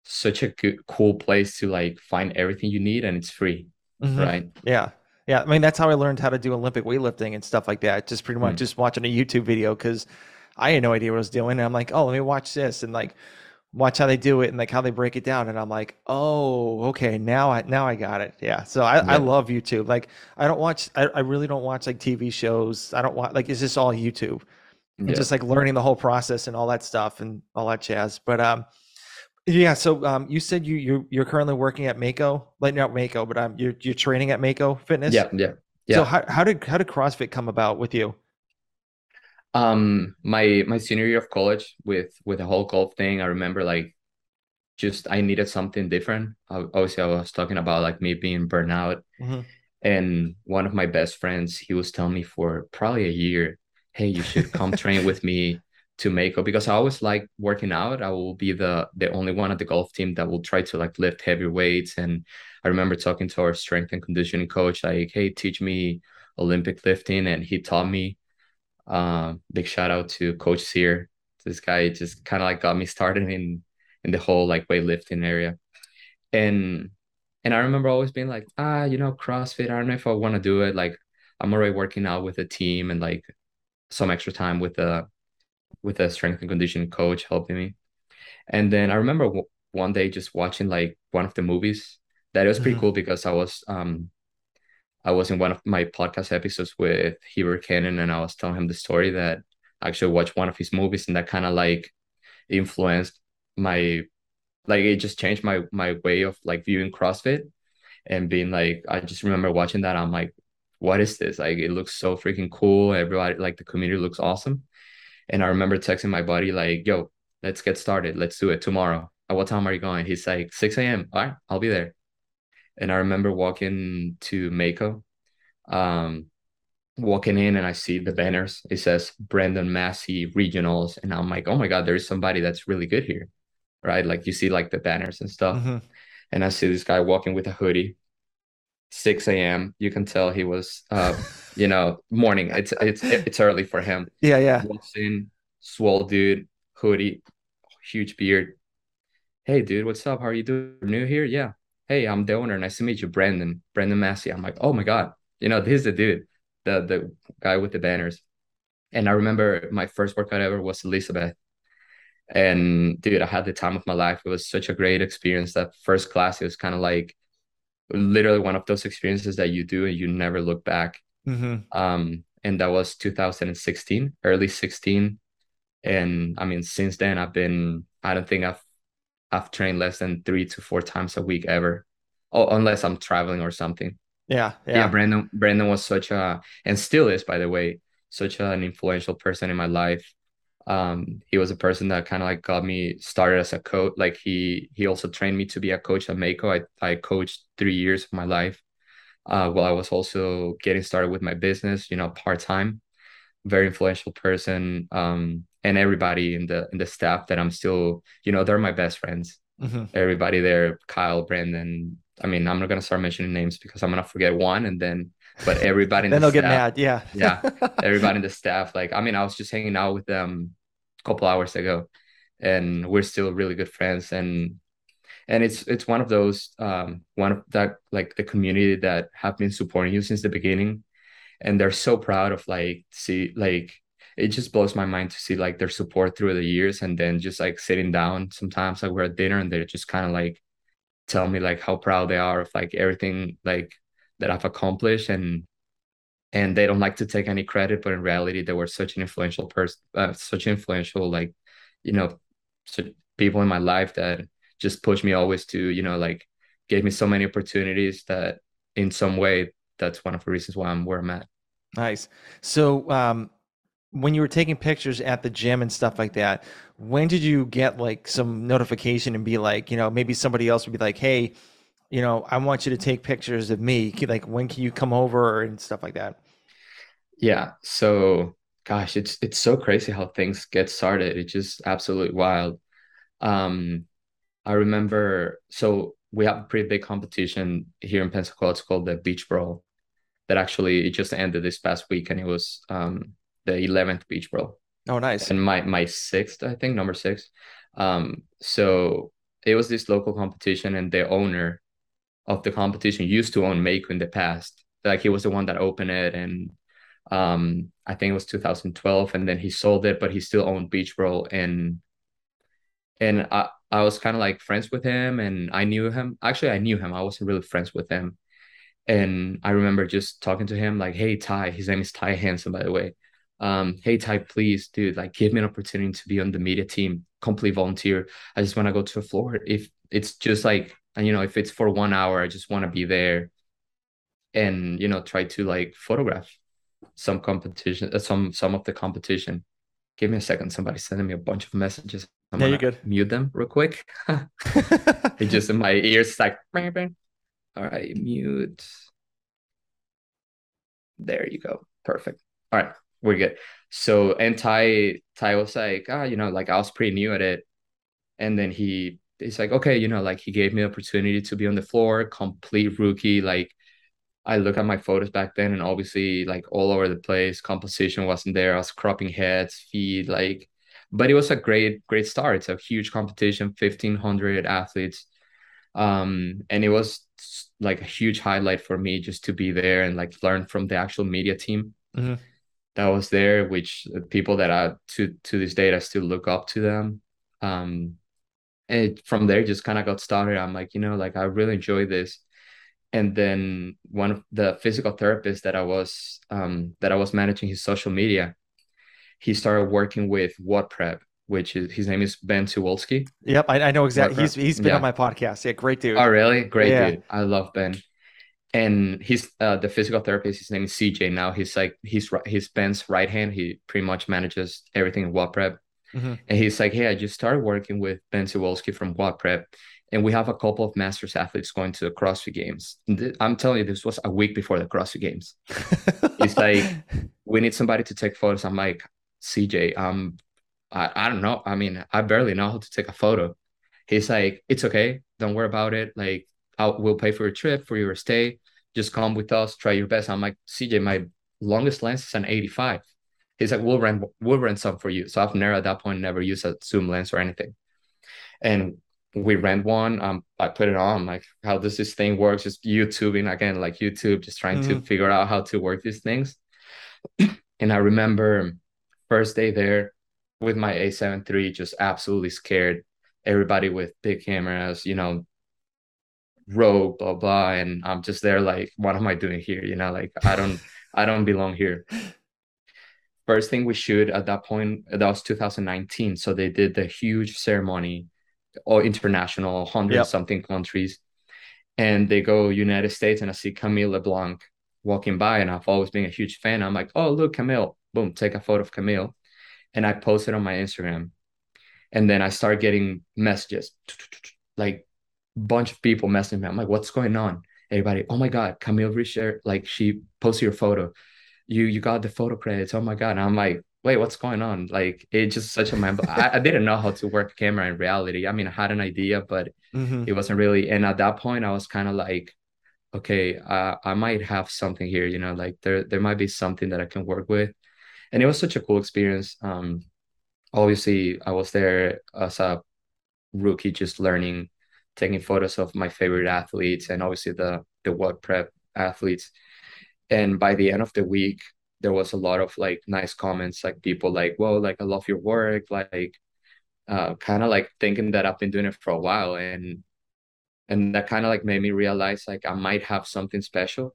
such a good cool place to like find everything you need and it's free hmm right Yeah. Yeah. I mean, that's how I learned how to do Olympic weightlifting and stuff like that. Just pretty much Mm. just watching a YouTube video because I had no idea what I was doing. And I'm like, oh, let me watch this and like watch how they do it and like how they break it down. And I'm like, oh, okay, now I now I got it. Yeah. So I, I love YouTube. Like I don't watch I, I really don't watch like TV shows. I don't want like it's just all YouTube and yeah just like learning the whole process and all that stuff and all that jazz. But um yeah, so um you said you you you're currently working at Mako, like not Mako, but um you're you're training at Mako Fitness. yeah yeah yeah So how how did how did CrossFit come about with you? Um my my senior year of college with with the whole golf thing i remember like just i needed something different Ob- obviously i was talking about like me being burnout hmm And one of my best friends, he was telling me for probably a year, hey, you should come train with me to make Mako because I always like working out. I will be the the only one at the golf team that will try to like lift heavy weights. And I remember talking to our strength and conditioning coach, like, hey, teach me Olympic lifting. And he taught me. Um, big shout out to Coach Sear. This guy just kind of like got me started in in the whole like weightlifting area. And and I remember always being like, ah, you know, CrossFit, I don't know if I want to do it. Like I'm already working out with a team and like some extra time with a with a strength and conditioning coach helping me. And then I remember w- one day just watching like one of the movies that was pretty Mhm. cool because I was um I was in one of my podcast episodes with Heber Cannon and I was telling him the story that I actually watched one of his movies and that kind of like influenced my like it just changed my my way of like viewing CrossFit and being like I just remember watching that I'm like what is this? Like it looks so freaking cool. Everybody like the community looks awesome. And I remember texting my buddy like yo let's get started. Let's do it tomorrow. At what time are you going? He's like 6 a.m all right I'll be there and I remember walking to Mako um walking in and I see the banners it says Brandon Massey regionals and I'm like oh my god there's somebody that's really good here right like you see like the banners and stuff Mhm. and I see this guy walking with a hoodie 6 a.m. You can tell he was uh you know morning. It's it's it's early for him. Yeah, yeah. Walks in, swole dude, hoodie, huge beard. Hey dude, what's up? How are you doing? New here? Yeah. Hey, I'm the owner. Nice to meet you, Brandon. Brandon Massey. I'm like, oh my God. You know, this is the dude, the the guy with the banners. And I remember my first workout ever was Elizabeth. And dude, I had the time of my life. It was such a great experience. That first class, it was kind of like literally one of those experiences that you do and you never look back. hmm Um, and that was 2016, early 16. And I mean, since then I've been, I don't think I've I've trained less than three to four times a week ever. Oh, unless I'm traveling or something. Yeah, Yeah, yeah. Brandon Brandon was such a and still is, by the way, such an influential person in my life. Um, he was a person that kind of like got me started as a coach. Like he he also trained me to be a coach at Mako. I I coached three years of my life uh, while I was also getting started with my business, you know, part time. Very influential person. Um, and everybody in the in the staff that I'm still, you know, they're my best friends. hmm Everybody there, Kyle, Brandon. I mean, I'm not gonna start mentioning names because I'm gonna forget one, and then, but everybody in Then the they'll get mad. Yeah. yeah, everybody in the staff. Like, I mean, I was just hanging out with them a couple hours ago, and we're still really good friends. And and it's it's one of those um one of that like the community that have been supporting you since the beginning and they're so proud of like see like it just blows my mind to see like their support through the years and then just like sitting down sometimes like we're at dinner and they're just kind of like tell me like how proud they are of like everything like that I've accomplished and and they don't like to take any credit but in reality they were such an influential person uh, such influential like you know people in my life that just pushed me always to you know like gave me so many opportunities that in some way that's one of the reasons why I'm where I'm at Nice. So, um, when you were taking pictures at the gym and stuff like that, when did you get like some notification and be like, you know, maybe somebody else would be like, hey, you know, I want you to take pictures of me. Like, when can you come over and stuff like that? Yeah. So, gosh, it's it's so crazy how things get started. It's just absolutely wild. Um, I remember, so we have a pretty big competition here in Pensacola. It's called the Beach Brawl. That actually it just ended this past week, and it was um the 11th Beach Brawl Oh, nice. and my my sixth, I think, number six. Um, so it was this local competition, and the owner of the competition used to own Mako in the past. Like he was the one that opened it, and um, I think it was 2012, and then he sold it, but he still owned Beach Brawl, and and I I was kind of like friends with him, and I knew him. Actually, I knew him. I wasn't really friends with him, and I remember just talking to him like, "Hey Ty," his name is Ty Hansen, by the way. Um, "Hey Ty, please, dude, like give me an opportunity to be on the media team, complete volunteer. I just want to go to the floor. If it's just like, and you know, if it's for one hour, I just want to be there and you know, try to like photograph some competition, uh, some some of the competition. Give me a second. Somebody's sending me a bunch of messages. I'm Yeah, you're good. mute them real quick. It just in my ears, it's like, "Bang, bang." all right, mute. There you go. Perfect. All right, we're good. So, and Ty, Ty was like, ah, you know, like I was pretty new at it. And then he, he's like, okay, you know, like he gave me the opportunity to be on the floor, complete rookie. Like I look at my photos back then and obviously like all over the place, composition wasn't there. I was cropping heads, feet, like, but it was a great, great start. It's a huge competition, 1,500 athletes Um, and it was like a huge highlight for me just to be there and like learn from the actual media team Mm-hmm. That was there, which uh, people that I to to this day I still look up to them. Um, and from there just kind of got started. I'm like, you know, like I really enjoy this. And then one of the physical therapists that I was um that I was managing his social media, he started working with WODprep, which is his name is Ben Tuwolski. Yep, I, I know exactly. He's he's been on my podcast. Yeah, great dude. Oh, really? Great Yeah. dude. I love Ben. And he's uh the physical therapist, his name is CJ now. He's like he's he's Ben's right hand. He pretty much manages everything in WODprep. Mhm. And he's like, Hey, I just started working with Ben Sawolski from WODprep. And we have a couple of masters athletes going to the CrossFit Games. I'm telling you, this was a week before the CrossFit Games. It's like we need somebody to take photos. I'm like, CJ, um, I, I don't know. I mean, I barely know how to take a photo. He's like, it's okay. Don't worry about it. Like, I'll, we'll pay for your trip, for your stay. Just come with us, try your best. I'm like, CJ, my longest lens is an 85. He's like, we'll rent, we'll rent some for you. So I've never at that point never used a zoom lens or anything. And we rent one. Um, I put it on. I'm like, how does this thing work? Just YouTubing again, like YouTube, just trying to Mhm. figure out how to work these things. and I remember first day there with my A7 III, just absolutely scared. Everybody with big cameras, you know, rogue, blah blah, and I'm just there like, what am I doing here? You know, like I don't, I don't belong here. First thing we shoot at that point, that was 2019. So they did the huge ceremony, all international, hundred Yep. something countries, and they go United States, and I see Camille LeBlanc walking by, and I've always been a huge fan. I'm like, oh look, Camille, boom, take a photo of Camille, and I post it on my Instagram, and then I start getting messages, like bunch of people messaging me. I'm like, what's going on? Everybody, oh my god, Camille reshared, like she posted your photo. You you got the photo credits. Oh my god. And I'm like, wait, what's going on? Like it's just such a man. I, I didn't know how to work a camera in reality. I mean, I had an idea, but Mhm. it wasn't really. And at that point, I was kind of like, okay, uh, I might have something here. You know, like there there might be something that I can work with. And it was such a cool experience. Um, obviously, I was there as a rookie, just learning, taking photos of my favorite athletes, and obviously the the what prep athletes. And by the end of the week, there was a lot of like nice comments, like people like, "Whoa, like I love your work," like uh, kind of like thinking that I've been doing it for a while, and and that kind of like made me realize like I might have something special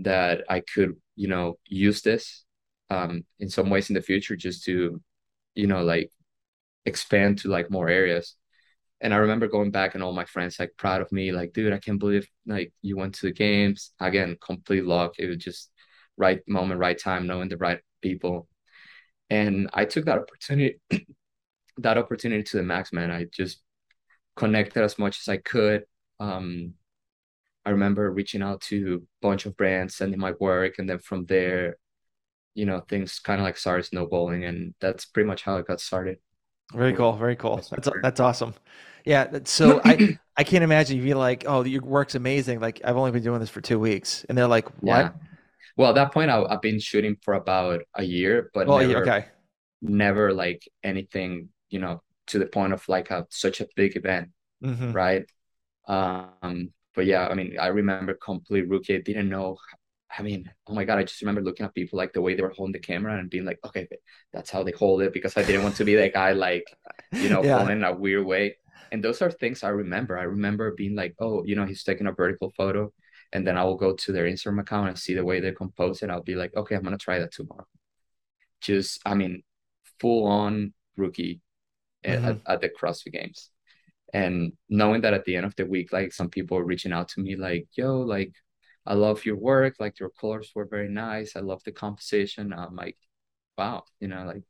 that I could, you know, use this um in some ways in the future just to, you know, like expand to like more areas. And I remember going back and all my friends like proud of me, like, dude, I can't believe like you went to the games. Again, complete luck. It was just right moment, right time, knowing the right people. And I took that opportunity, that opportunity to the max, man. I just connected as much as I could. Um, I remember reaching out to a bunch of brands, sending my work, and then from there, you know, things kind of like started snowballing, and that's pretty much how it got started. Very cool. Very cool. That's That's that's awesome. Yeah. So I I can't imagine you be like, oh, your work's amazing. Like I've only been doing this for two weeks, and they're like, Yeah. what? Well, at that point, I, I've been shooting for about a year, but Well, yeah, never, okay. never like anything, you know, to the point of like a such a big event, hmm right? Um, but yeah, I mean, I remember complete rookie. I didn't know. I mean, oh my God, I just remember looking at people like the way they were holding the camera and being like, okay, that's how they hold it because I didn't want to be that guy like, you know, Yeah. holding in a weird way. And those are things I remember. I remember being like, oh, you know, he's taking a vertical photo. And then I will go to their Instagram account and see the way they compose it. I'll be like, okay, I'm gonna try that tomorrow. Just, I mean, full on rookie at, Mhm. at the CrossFit Games. And knowing that at the end of the week, like some people reaching out to me, like, yo, like, I love your work. Like, your colors were very nice. I love the composition. I'm like, wow, you know, like,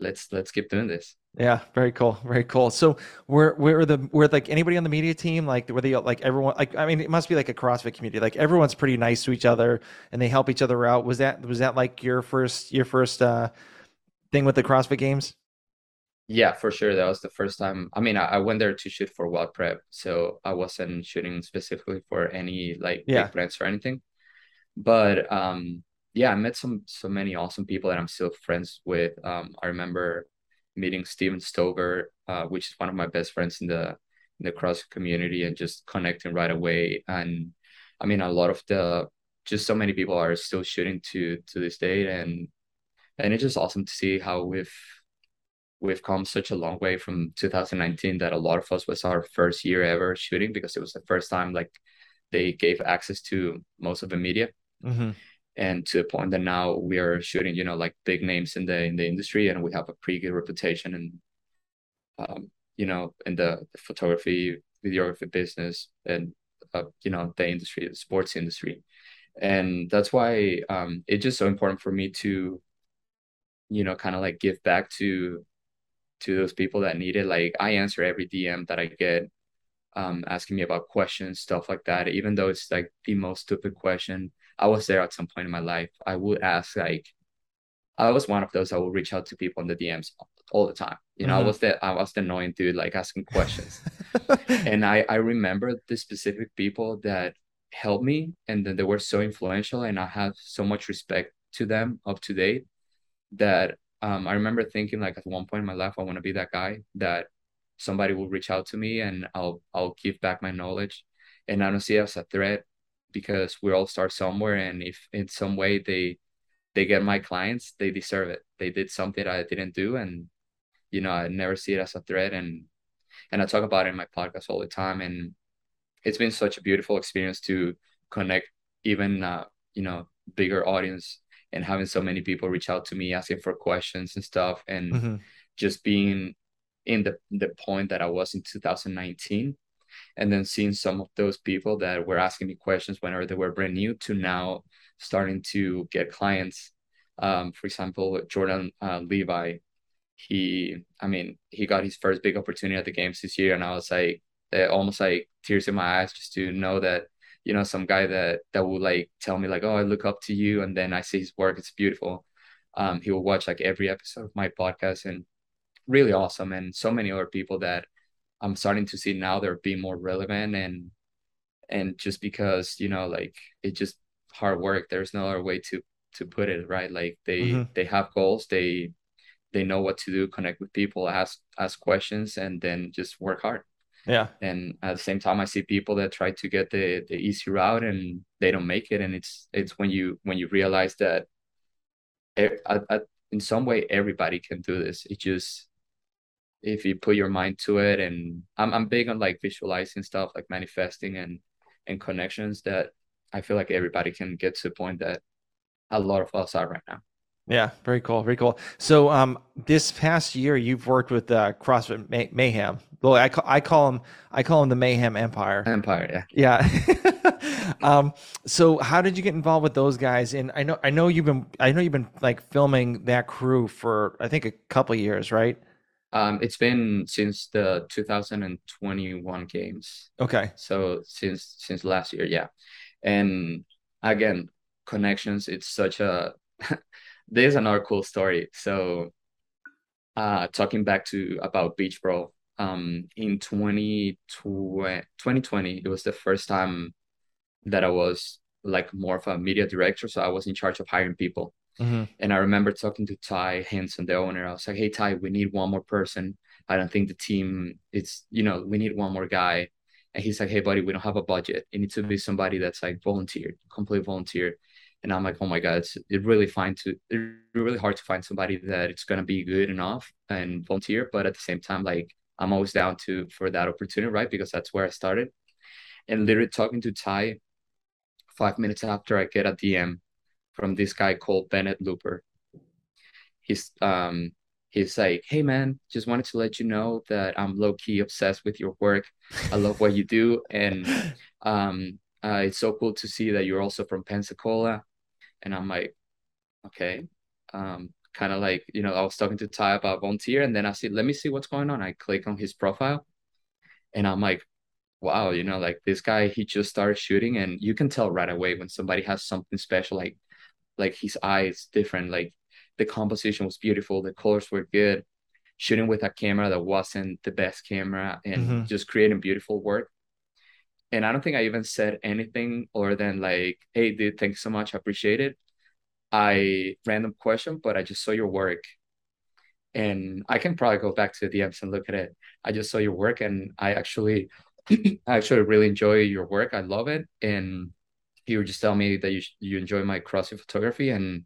let's let's keep doing this. Yeah, very cool, very cool. So, were were the were like anybody on the media team like were they like everyone like I mean it must be like a CrossFit community like everyone's pretty nice to each other and they help each other out. Was that was that like your first your first uh thing with the CrossFit Games? Yeah, for sure. That was the first time. I mean, I, I went there to shoot for Wild Prep, so I wasn't shooting specifically for any like Yeah. big brands or anything. But um, yeah, I met some so many awesome people that I'm still friends with. Um, I remember meeting Steven Stover, uh, which is one of my best friends in the in the cross community and just connecting right away. And I mean, a lot of the just so many people are still shooting to to this day, and and it's just awesome to see how we've we've come such a long way from 2019 that a lot of us was our first year ever shooting because it was the first time like they gave access to most of the media Mm-hmm. and to the point that now we are shooting you know like big names in the in the industry and we have a pretty good reputation and um, you know in the, the photography videography business and uh, you know the industry the sports industry and that's why um, it's just so important for me to you know kind of like give back to to those people that need it. Like i answer every dm that i get um, asking me about questions stuff like that. Even though it's like the most stupid question i was there at some point in my life. I would ask like i was one of those i would reach out to people in the dms all the time. You know Mhm. i was the i was the annoying dude like asking questions. And I I remember the specific people that helped me and then they were so influential and I have so much respect to them up to date that um I remember thinking like at one point in my life I want to be that guy that somebody will reach out to me and I'll I'll give back my knowledge and I don't see it as a threat because we all start somewhere and if in some way they they get my clients they deserve it they did something I didn't do and you know I never see it as a threat and and I talk about it in my podcast all the time. And it's been such a beautiful experience to connect even uh, you know bigger audience and having so many people reach out to me asking for questions and stuff, and Mhm. just being in the the point that I was in 2019, and then seeing some of those people that were asking me questions whenever they were brand new to now starting to get clients. Um, for example, Jordan uh, Levi, he i mean he got his first big opportunity at the games this year and i was like uh, almost like tears in my eyes just to know that you know some guy that that will like tell me like oh i look up to you and then i see his work it's beautiful um he will watch like every episode of my podcast and really awesome and so many other people that i'm starting to see now they're being more relevant and and just because you know like it's just hard work there's no other way to to put it right like they Mhm. they have goals they they know what to do, connect with people, ask ask questions, and then just work hard. Yeah. And at the same time, I see people that try to get the the easy route and they don't make it. And it's it's when you when you realize that e- at, at, in some way everybody can do this. It just if you put your mind to it, and I'm I'm big on like visualizing stuff, like manifesting and and connections. That I feel like everybody can get to the point that a lot of us are right now. Yeah, very cool, very cool. So, um, this past year, you've worked with uh, CrossFit May- Mayhem. Well, I call, I call them I call them the Mayhem Empire. Empire, yeah. Yeah. um, so how did you get involved with those guys? And I know I know you've been I know you've been like filming that crew for I think a couple years, right? Um, it's been since the 2021 games. Okay. So since since last year, yeah. And again, connections, it's such a there's another cool story. So uh talking back to about Beach Brawl, um in 2020, 2020, it was the first time that I was like more of a media director. So I was in charge of hiring people. hmm And I remember talking to Ty Henson, the owner. I was like, "Hey Ty, we need one more person. I don't think the team it's you know we need one more guy." And he's like, "Hey buddy, we don't have a budget. It needs to be somebody that's like volunteer, complete volunteer." And I'm like, "Oh my god, it's it really find to it's really hard to find somebody that it's gonna be good enough and volunteer, but at the same time, like I'm always down to for that opportunity, right? Because that's where I started. And literally talking to Ty five minutes after I get a DM from this guy called Bennett Looper. He's um he's like, hey man, just wanted to let you know that I'm low key obsessed with your work. I love what you do, and um, uh, it's so cool to see that you're also from Pensacola. And I'm like, okay, um, kind of like you know, I was talking to Ty about volunteer, and then I see, let me see what's going on. I click on his profile, and I'm like, wow, you know, like this guy, he just started shooting, and you can tell right away when somebody has something special, like like his eyes different, like the composition was beautiful, the colors were good, shooting with a camera that wasn't the best camera, and Mhm. just creating beautiful work. And I don't think I even said anything other than like, hey, dude, thanks so much, I appreciate it. I random question, but I just saw your work and I can probably go back to the DMs and look at it. I just saw your work, and I actually, I actually really enjoy your work. I love it, and he would just tell me that you you enjoy my CrossFit photography, and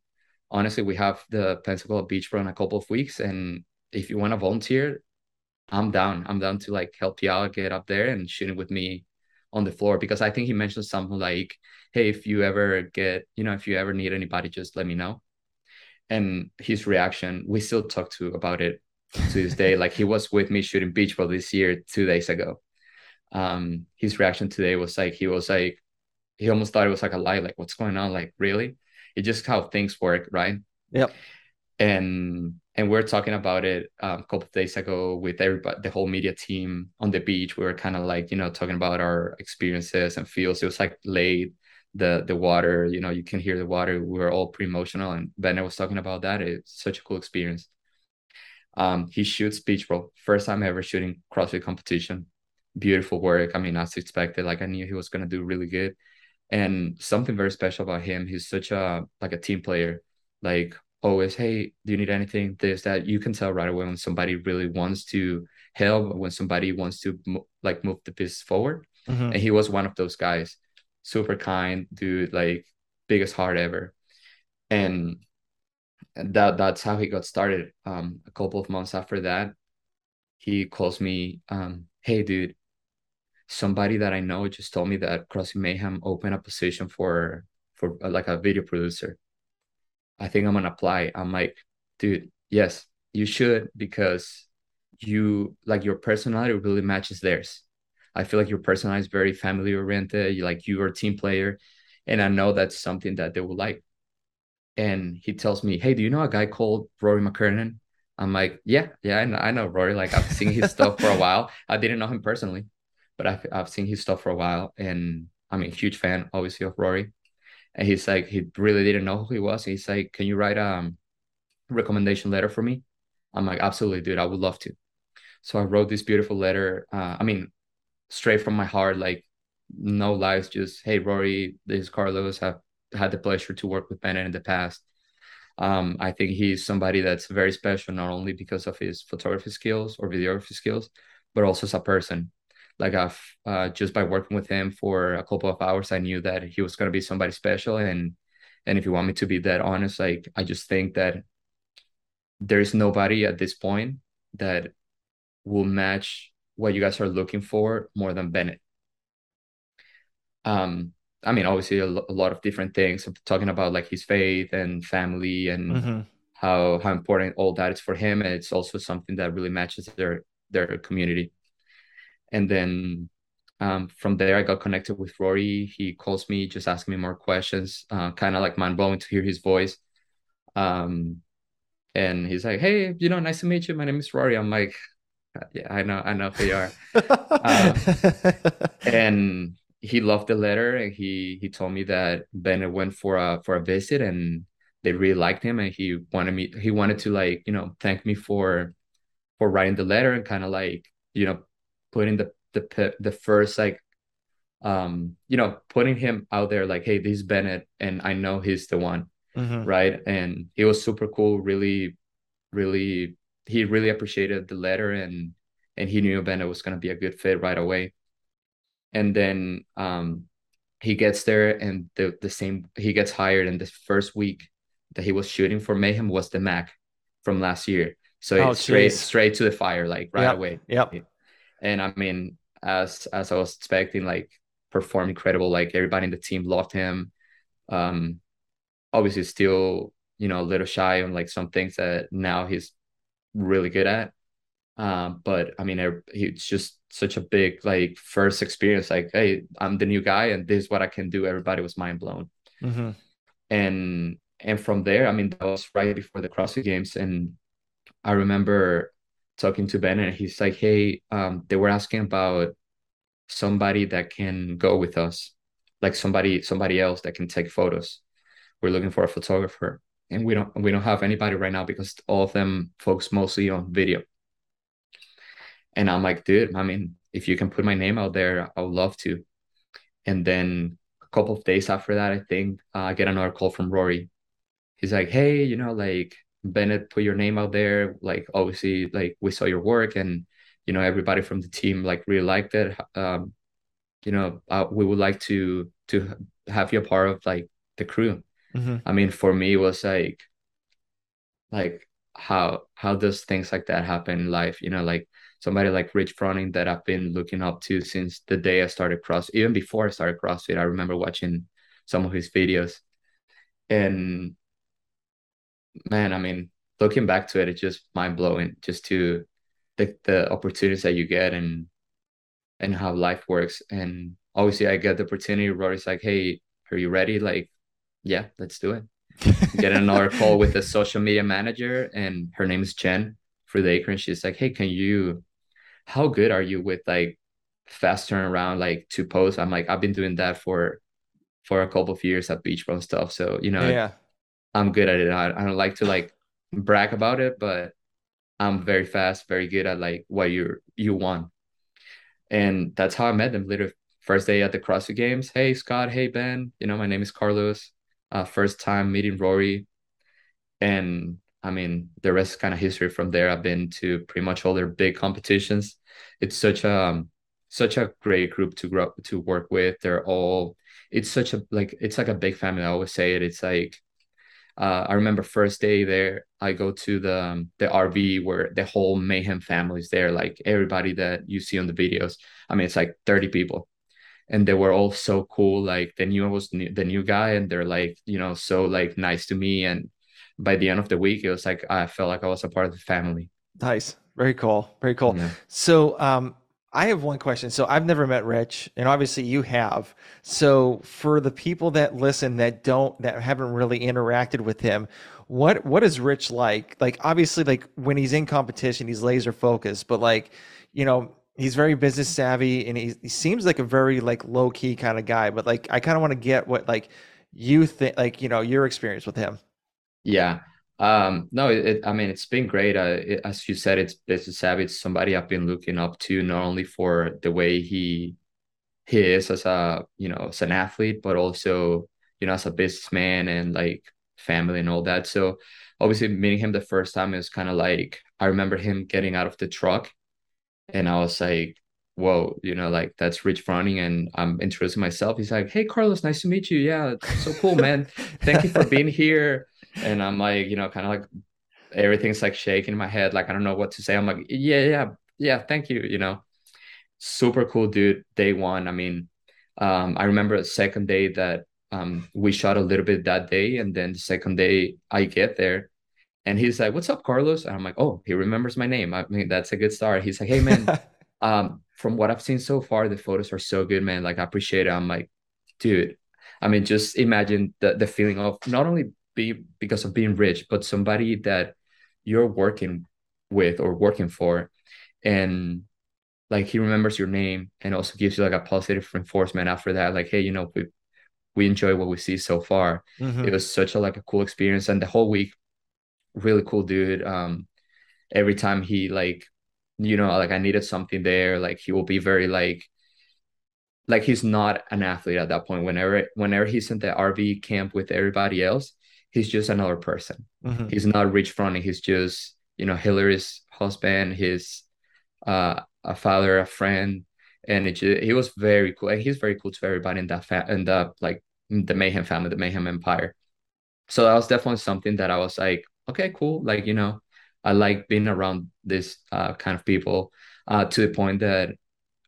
honestly, we have the Pensacola Beach in a couple of weeks, and if you want to volunteer, I'm down. I'm down to like help you out, get up there and shoot it with me on the floor because I think he mentioned something like, "Hey, if you ever get, you know, if you ever need anybody, just let me know." And his reaction, we still talk to about it to this day. like he was with me shooting Beach Brawl this year, two days ago. Um, his reaction today was like he was like he almost thought it was like a lie. Like, what's going on? Like, really? It's just how things work, right? Yep. And and we are talking about it um, a couple of days ago with everybody, the whole media team on the beach. We were kind of like, you know, talking about our experiences and feels. It was like late, the the water, you know, you can hear the water. We were all pretty emotional, and Bennett was talking about that. It's such a cool experience. Um, he shoots Beach Brawl, first time ever shooting CrossFit competition. Beautiful work. I mean, as expected, like I knew he was gonna do really good. And something very special about him, he's such a like a team player. Like always, hey, do you need anything? This, that. You can tell right away when somebody really wants to help, when somebody wants to like move the business forward. Mm-hmm. And he was one of those guys. Super kind dude, like biggest heart ever. And that that's how he got started. Um, a couple of months after that, he calls me, um, hey dude, somebody that I know just told me that CrossFit Mayhem opened a position for for like a video producer. I think I'm gonna apply. I'm like, dude, yes, you should because you like your personality really matches theirs. I feel like your personality is very family oriented. You like you are a team player, and I know that's something that they will like. And he tells me, "Hey, do you know a guy called Rory McKernan?" I'm like, "Yeah, yeah, I know, I know Rory. Like I've seen his stuff for a while. I didn't know him personally, but I've I've seen his stuff for a while, and I'm a huge fan, obviously, of Rory and he's like he really didn't know who he was. He's like, "Can you write a um, recommendation letter for me?" I'm like, "Absolutely, dude. I would love to." So I wrote this beautiful letter. Uh, I mean, straight from my heart, like no lies, just hey Rory, this is Carlos. Have had the pleasure to work with Bennett in the past. Um, I think he's somebody that's very special, not only because of his photography skills or videography skills, but also as a person like I've uh, just by working with him for a couple of hours, I knew that he was gonna be somebody special. And and if you want me to be that honest, like I just think that there's nobody at this point that will match what you guys are looking for more than Bennett. Um, I mean, obviously a, lo- a lot of different things. I'm talking about like his faith and family and mm-hmm. how how important all that is for him. And it's also something that really matches their their community and then um, from there i got connected with rory. He calls me just asking me more questions uh, kind of like mind blowing to hear his voice. Um, and he's like hey you know nice to meet you. My name is rory. I'm like yeah i know i know who you are. Uh, and he loved the letter and he he told me that bennett went for a for a visit and they really liked him and he wanted me he wanted to like you know thank me for for writing the letter and kind of like you know putting the the the first like um you know putting him out there like hey this is bennett and i know he's the one mm-hmm. right? And he was super cool really really he really appreciated the letter and and he knew bennett was going to be a good fit right away. And then um he gets there and the the same he gets hired and the first week that he was shooting for mayhem was the mac from last year. So oh, it's straight straight to the fire like right yep. away. yep and I mean, as as I was expecting, like performed incredible. Like everybody in the team loved him. Um, obviously, still you know a little shy on like some things that now he's really good at. Um, but I mean, it's just such a big like first experience. Like, hey, I'm the new guy, and this is what I can do. Everybody was mind blown. Mm-hmm. And and from there, I mean, that was right before the CrossFit Games, and I remember talking to Ben and he's like, hey, um, they were asking about somebody that can go with us, like somebody somebody else that can take photos. We're looking for a photographer, and we don't we don't have anybody right now because all of them focus mostly on video. And I'm like, dude, I mean, if you can put my name out there, I would love to. And then a couple of days after that, I think uh, I get another call from Rory. He's like, hey, you know, like Bennett put your name out there. Like obviously, like we saw your work, and you know everybody from the team like really liked it. Um, you know, uh, we would like to to have you a part of like the crew. Mm-hmm. I mean, for me, it was like like how how does things like that happen in life? You know, like somebody like Rich Froning that I've been looking up to since the day I started cross even before I started CrossFit. I remember watching some of his videos. And man, I mean, looking back to it, it's just mind blowing just to the the opportunities that you get and and how life works. And obviously I get the opportunity, Rory's like, Hey, are you ready? Like, yeah, let's do it. get another call with the social media manager and her name is Jen for the acre and she's like hey can you how good are you with like fast turnaround like to post i'm like i've been doing that for for a couple of years at Beach Brawl stuff so you know yeah i'm good at it I, I don't like to like brag about it but i'm very fast very good at like what you you want and that's how i met them literally first day at the crossfit games hey scott hey ben you know my name is carlos uh, first time meeting rory and I mean, the rest is kind of history from there. I've been to pretty much all their big competitions. It's such a um, such a great group to grow to work with. They're all it's such a like it's like a big family. I always say it. It's like uh, I remember first day there, I go to the um, the RV where the whole Mayhem family is there, like everybody that you see on the videos. I mean, it's like 30 people. And they were all so cool. Like they knew I was new, the new guy, and they're like, you know, so like nice to me. And by the end of the week, it was like I felt like I was a part of the family. Nice. Very cool. Very cool. Yeah. So, um, I have one question. So I've never met Rich, and obviously you have. So for the people that listen that don't that haven't really interacted with him, what what is Rich like? Like obviously, like when he's in competition, he's laser focused, but like, you know, he's very business savvy and he, he seems like a very like low key kind of guy. But like I kind of want to get what like you think like, you know, your experience with him. Yeah. Um, no, it, I mean, it's been great. Uh, it, as you said, it's business savvy. It's somebody I've been looking up to not only for the way he he is as a you know as an athlete, but also you know as a businessman and like family and all that. So obviously meeting him the first time is kind of like I remember him getting out of the truck, and I was like, whoa, you know, like that's Rich Froning, and I'm introducing myself. He's like, hey, Carlos, nice to meet you. Yeah, so cool, man. Thank you for being here and I'm like, you know, kind of like everything's like shaking in my head. Like, I don't know what to say. I'm like, yeah, yeah, yeah, thank you. You know, super cool dude. Day one. I mean, um, I remember the second day that um, we shot a little bit that day. And then the second day I get there and he's like, what's up, Carlos? And I'm like, oh, he remembers my name. I mean, that's a good start. He's like, hey, man, um, from what I've seen so far, the photos are so good, man. Like, I appreciate it. I'm like, dude, I mean, just imagine the, the feeling of not only be because of being rich, but somebody that you're working with or working for, and like he remembers your name and also gives you like a positive reinforcement after that. Like, hey, you know, we we enjoy what we see so far. Mm-hmm. It was such a like a cool experience, and the whole week, really cool dude. Um, every time he like, you know, like I needed something there, like he will be very like like he's not an athlete at that point. Whenever whenever he's in the RV camp with everybody else, he's just another person. Mm-hmm. He's not Rich Froning. He's just you know Hillary's husband, He's uh, a father, a friend, and it just, he was very cool. And he's very cool to everybody in that fa- in the like the Mayhem family, the Mayhem Empire. So that was definitely something that I was like, okay, cool. Like you know, I like being around this uh, kind of people uh, to the point that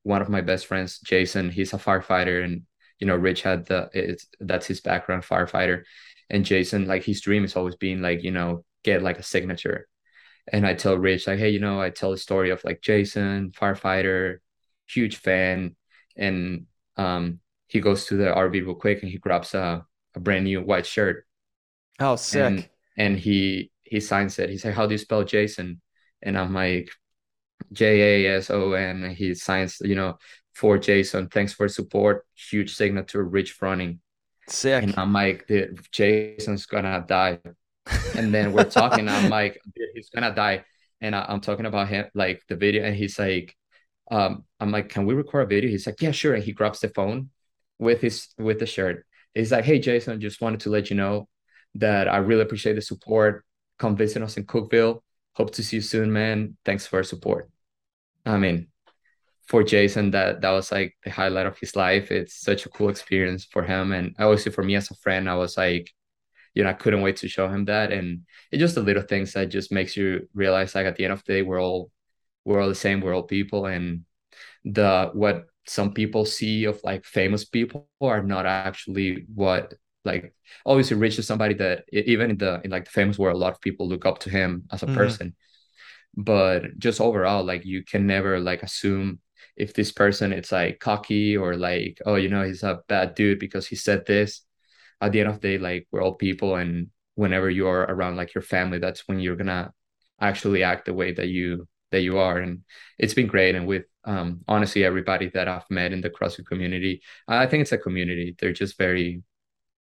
one of my best friends, Jason, he's a firefighter, and you know, Rich had the it's that's his background, firefighter and Jason, like his dream is always being like, you know, get like a signature. And I tell Rich, like, hey, you know, I tell the story of like Jason, firefighter, huge fan. And um he goes to the RV real quick and he grabs a, a brand new white shirt. Oh, sick. And, and he he signs it. He's like, How do you spell Jason? And I'm like, J A S O N. And he signs, you know, for Jason. Thanks for support. Huge signature, Rich Froning. Sick. And I'm like, dude, Jason's gonna die. and then we're talking. I'm like, he's gonna die. And I, am talking about him, like the video, and he's like, um, I'm like, can we record a video? He's like, yeah, sure. And he grabs the phone with his with the shirt. He's like, hey, Jason, just wanted to let you know that I really appreciate the support. come visit us in Cookeville. Hope to see you soon, man. Thanks for your support. I mean, for Jason, that that was like the highlight of his life. It's such a cool experience for him, and obviously for me as a friend, I was like, you know, I couldn't wait to show him that, and it's just the little things that just makes you realize, like at the end of the day, we're all we're all the same, we're all people, and the what some people see of like famous people are not actually what like obviously rich is somebody that even in the in like the famous world a lot of people look up to him as a mm-hmm. person. But just overall like you can never like assume if this person it's like cocky or like oh you know he's a bad dude because he said this at the end of the day like we're all people and whenever you are around like your family that's when you're gonna actually act the way that you that you are and it's been great and with um honestly everybody that i've met in the crossfit community i think it's a community they're just very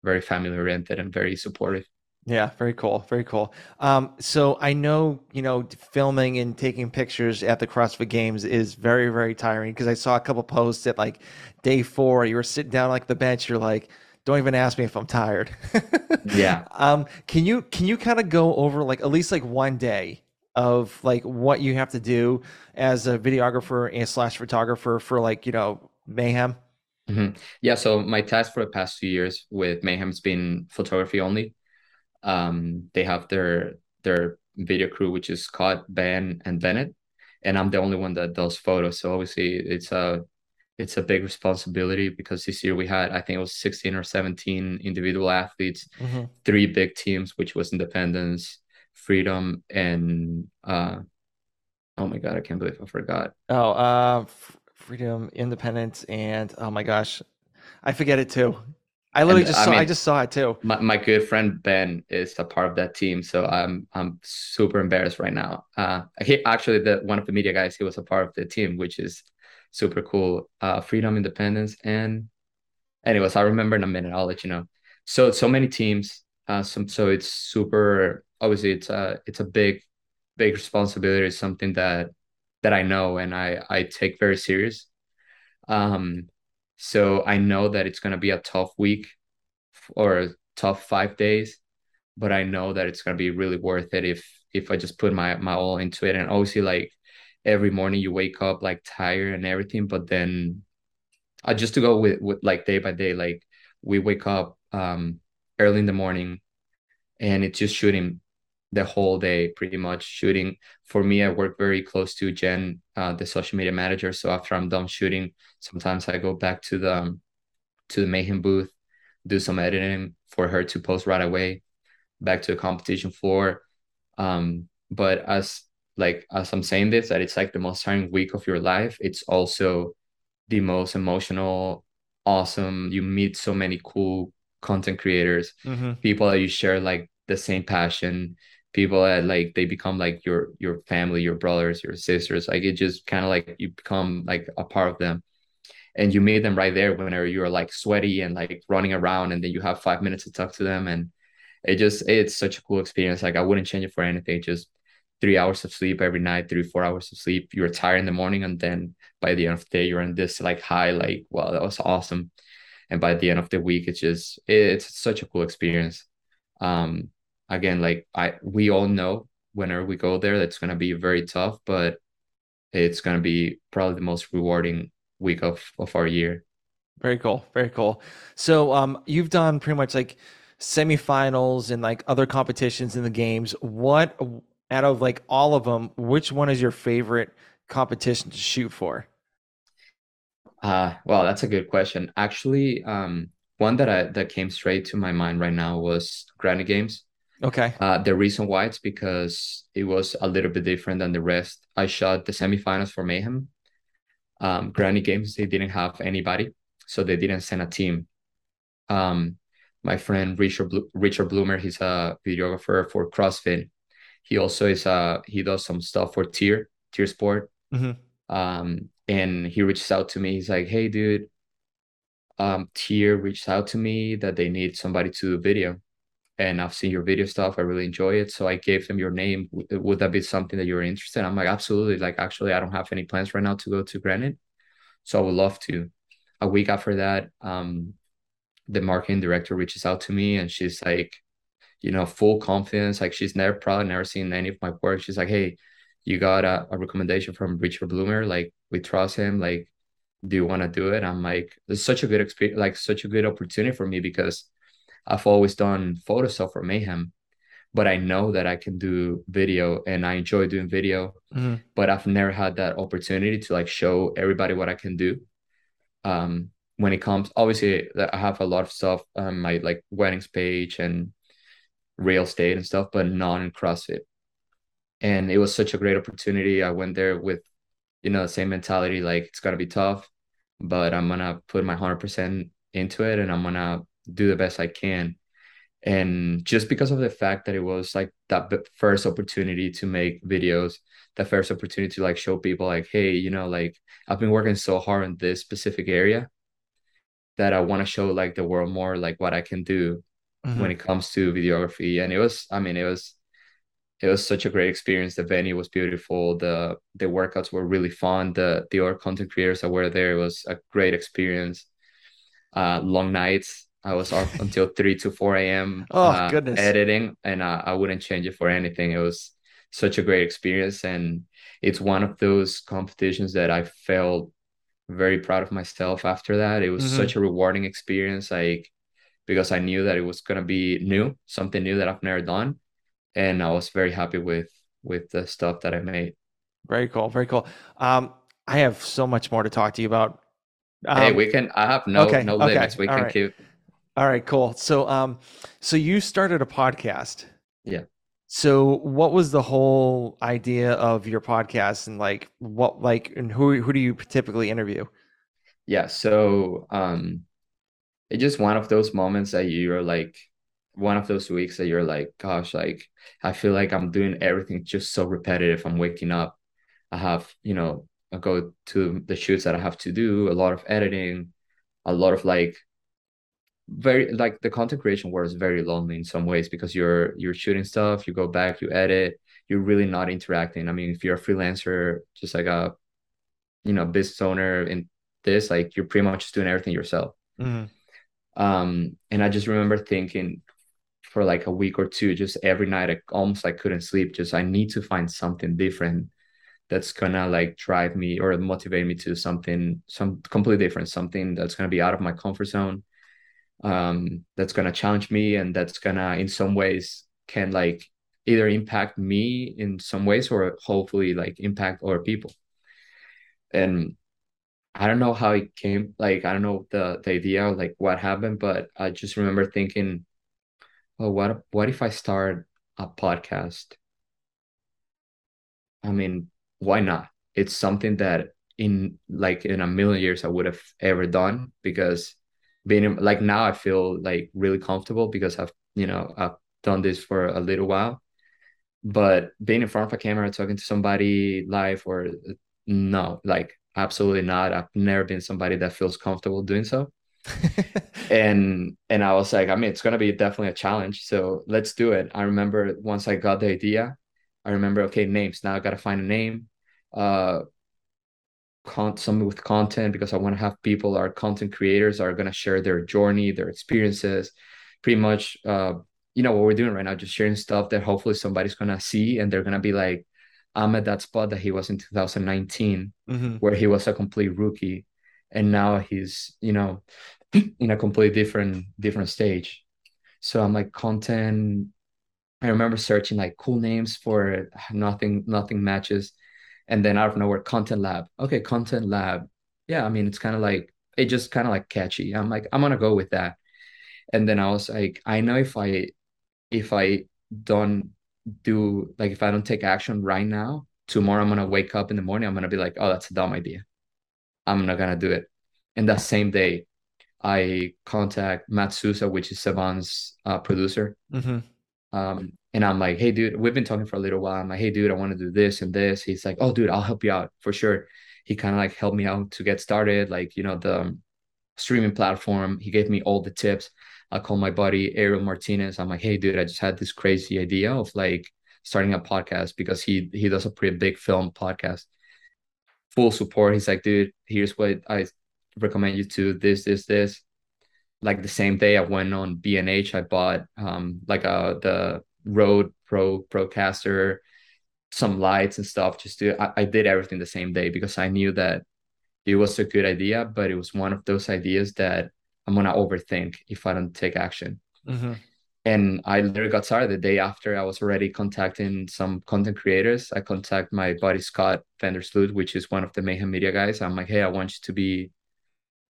very family oriented and very supportive yeah, very cool. Very cool. Um, so I know, you know, filming and taking pictures at the CrossFit Games is very, very tiring because I saw a couple posts at like day four. You were sitting down like the bench. You're like, don't even ask me if I'm tired. yeah. Um, can you can you kind of go over like at least like one day of like what you have to do as a videographer and slash photographer for like you know mayhem? Mm-hmm. Yeah. So my task for the past two years with mayhem's been photography only um, they have their their video crew, which is Scott, Ben, and Bennett, and I'm the only one that does photos. So obviously, it's a it's a big responsibility because this year we had I think it was 16 or 17 individual athletes, mm-hmm. three big teams, which was Independence, Freedom, and uh, oh my god, I can't believe I forgot. Oh, uh, Freedom, Independence, and oh my gosh, I forget it too. I literally and, just saw I, mean, I just saw it too. My, my good friend Ben is a part of that team, so I'm I'm super embarrassed right now. Uh, he actually the one of the media guys he was a part of the team, which is super cool. Uh, freedom, independence, and anyways, I remember in a minute. I'll let you know. So so many teams. Uh, some so it's super. Obviously, it's a it's a big big responsibility. It's something that that I know and I I take very serious. Um, so I know that it's going to be a tough week or a tough five days, but I know that it's going to be really worth it if if I just put my my all into it. And obviously, like every morning you wake up like tired and everything, but then I just to go with with like day by day, like we wake up um early in the morning and it's just shooting the whole day pretty much shooting. For me i work very close to jen uh, the social media manager. So after i'm done shooting sometimes i go back to the um, to the mayhem booth do some editing for her to post right away back to the competition floor. Um but as like as i'm saying this that it's like the most tiring week of your life. It's also the most emotional awesome. You meet so many cool content creators. Mm-hmm. people that you share like the same passion people that like they become like your your family your brothers your sisters like it just kind of like you become like a part of them. And you meet them right there whenever you're like sweaty and like running around and then you have five minutes to talk to them. And it just it's such a cool experience. Like i wouldn't change it for anything. Just three hours of sleep every night three four hours of sleep. You're tired in the morning and then by the end of the day you're in this like high like wow that was awesome. And by the end of the week it's just it's such a cool experience. Um again, like I we all know whenever we go there, that's gonna be very tough, but it's gonna be probably the most rewarding week of of our year. Very cool. Very cool. So um you've done pretty much like semifinals and like other competitions in the games. What out of like all of them, which one is your favorite competition to shoot for? Uh well, that's a good question. Actually, um one that I that came straight to my mind right now was Granite Games. Okay. Uh, the reason why it's because it was a little bit different than the rest. I shot the semifinals for Mayhem. Um, Granite Games, they didn't have anybody, so they didn't send a team. Um, my friend Richard Blo- Richard Bloomer, he's a videographer for CrossFit. He also is uh he does some stuff for TYR TYR Sport. Mm-hmm. Um, and he reaches out to me. He's like, "Hey, dude, um, TYR reached out to me that they need somebody to do video." And I've seen your video stuff. I really enjoy it. So I gave them your name. Would that be something that you're interested in? I'm like, absolutely. Like, actually, I don't have any plans right now to go to Granite. So I would love to. A week after that, um, the marketing director reaches out to me and she's like, you know, full confidence. Like she's never probably never seen any of my work. She's like, hey, you got a, a recommendation from Richard Bloomer. Like we trust him. Like, do you want to do it? I'm like, it's such a good experience, like such a good opportunity for me because I've always done photo stuff for Mayhem, but I know that I can do video and I enjoy doing video, mm-hmm. but I've never had that opportunity to like show everybody what I can do. Um, when it comes, obviously, I have a lot of stuff on my like weddings page and real estate and stuff, but not in CrossFit. And it was such a great opportunity. I went there with, you know, the same mentality, like it's gonna be tough, but I'm gonna put my hundred percent into it and I'm gonna do the best I can. And just because of the fact that it was like that first opportunity to make videos, the first opportunity to like show people like, hey, you know, like I've been working so hard in this specific area that I want to show like the world more like what I can do mm-hmm. when it comes to videography. And it was, I mean, it was it was such a great experience. The venue was beautiful. The the workouts were really fun. The the other content creators that were there it was a great experience. Uh, long nights. I was up until three to four a.m. Oh uh, goodness! Editing, and uh, I wouldn't change it for anything. It was such a great experience, and it's one of those competitions that I felt very proud of myself after that. It was mm-hmm. such a rewarding experience. Like because I knew that it was gonna be new, something new that I've never done, and I was very happy with with the stuff that I made. Very cool, very cool. Um, I have so much more to talk to you about. Um, hey, we can. I have no okay, no limits. Okay, we can right. keep. All right, cool. So, um, so you started a podcast. Yeah. So, what was the whole idea of your podcast, and like what, like, and who who do you typically interview? Yeah. So, um, it's just one of those moments that you're like one of those weeks that you're like gosh like i feel like i'm doing everything just so repetitive i'm waking up i have you know i go to the shoots that i have to do a lot of editing a lot of like very like the content creation world is very lonely in some ways because you're you're shooting stuff you go back you edit you're really not interacting i mean if you're a freelancer just like a you know business owner in this like you're pretty much just doing everything yourself mm-hmm. Um, and I just remember thinking for like a week or two, just every night, I almost like couldn't sleep. Just I need to find something different that's gonna like drive me or motivate me to something, some completely different, something that's gonna be out of my comfort zone, um, that's gonna challenge me, and that's gonna in some ways can like either impact me in some ways or hopefully like impact other people. And I don't know how it came. Like I don't know the the idea, like what happened, but I just remember thinking, "Oh, what what if I start a podcast?" I mean, why not? It's something that in like in a million years I would have ever done because being like now I feel like really comfortable because I've you know I've done this for a little while. But being in front of a camera, talking to somebody live or no, like absolutely not. I've never been somebody that feels comfortable doing so. And and i was like i mean it's going to be definitely a challenge. So let's do it. I remember once i got the idea i remember okay names. Now i got to find a name. Uh con- something with content because i want to have people our content creators are going to share their journey their experiences pretty much uh you know what we're doing right now just sharing stuff that hopefully somebody's going to see and they're going to be like I'm at that spot that he was in 2019, mm-hmm. where he was a complete rookie, and now he's you know in a completely different different stage. So I'm like content. I remember searching like cool names for nothing nothing matches, and then out of nowhere, content lab. Okay, content lab. Yeah, I mean it's kind of like it just kind of like catchy. I'm like I'm gonna go with that, and then I was like I know if I if I don't do like if I don't take action right now, tomorrow I'm gonna wake up in the morning, I'm gonna be like, oh, that's a dumb idea. I'm not gonna do it. And that same day, I contact Matt Souza, which is Sevan's uh, producer. Mm-hmm. Um, and I'm like, hey, dude, we've been talking for a little while. I'm like, hey, dude, I want to do this and this. He's like, oh, dude, I'll help you out for sure. He kind of like helped me out to get started, like, you know, the streaming platform. He gave me all the tips. I call my buddy Ariel Martinez. I'm like, hey, dude, I just had this crazy idea of like starting a podcast because he he does a pretty big film podcast. Full support. He's like, dude, here's what I recommend you to this, this, this. Like the same day I went on B&H, I bought um like uh the Rode Pro Procaster, some lights and stuff. Just to I, I did everything the same day because I knew that it was a good idea, but it was one of those ideas that I'm gonna overthink if I don't take action. Mm-hmm. And I literally got started the day after I was already contacting some content creators. I contact my buddy Scott Vandersloot, which is one of the Mayhem Media guys. I'm like, hey, I want you to be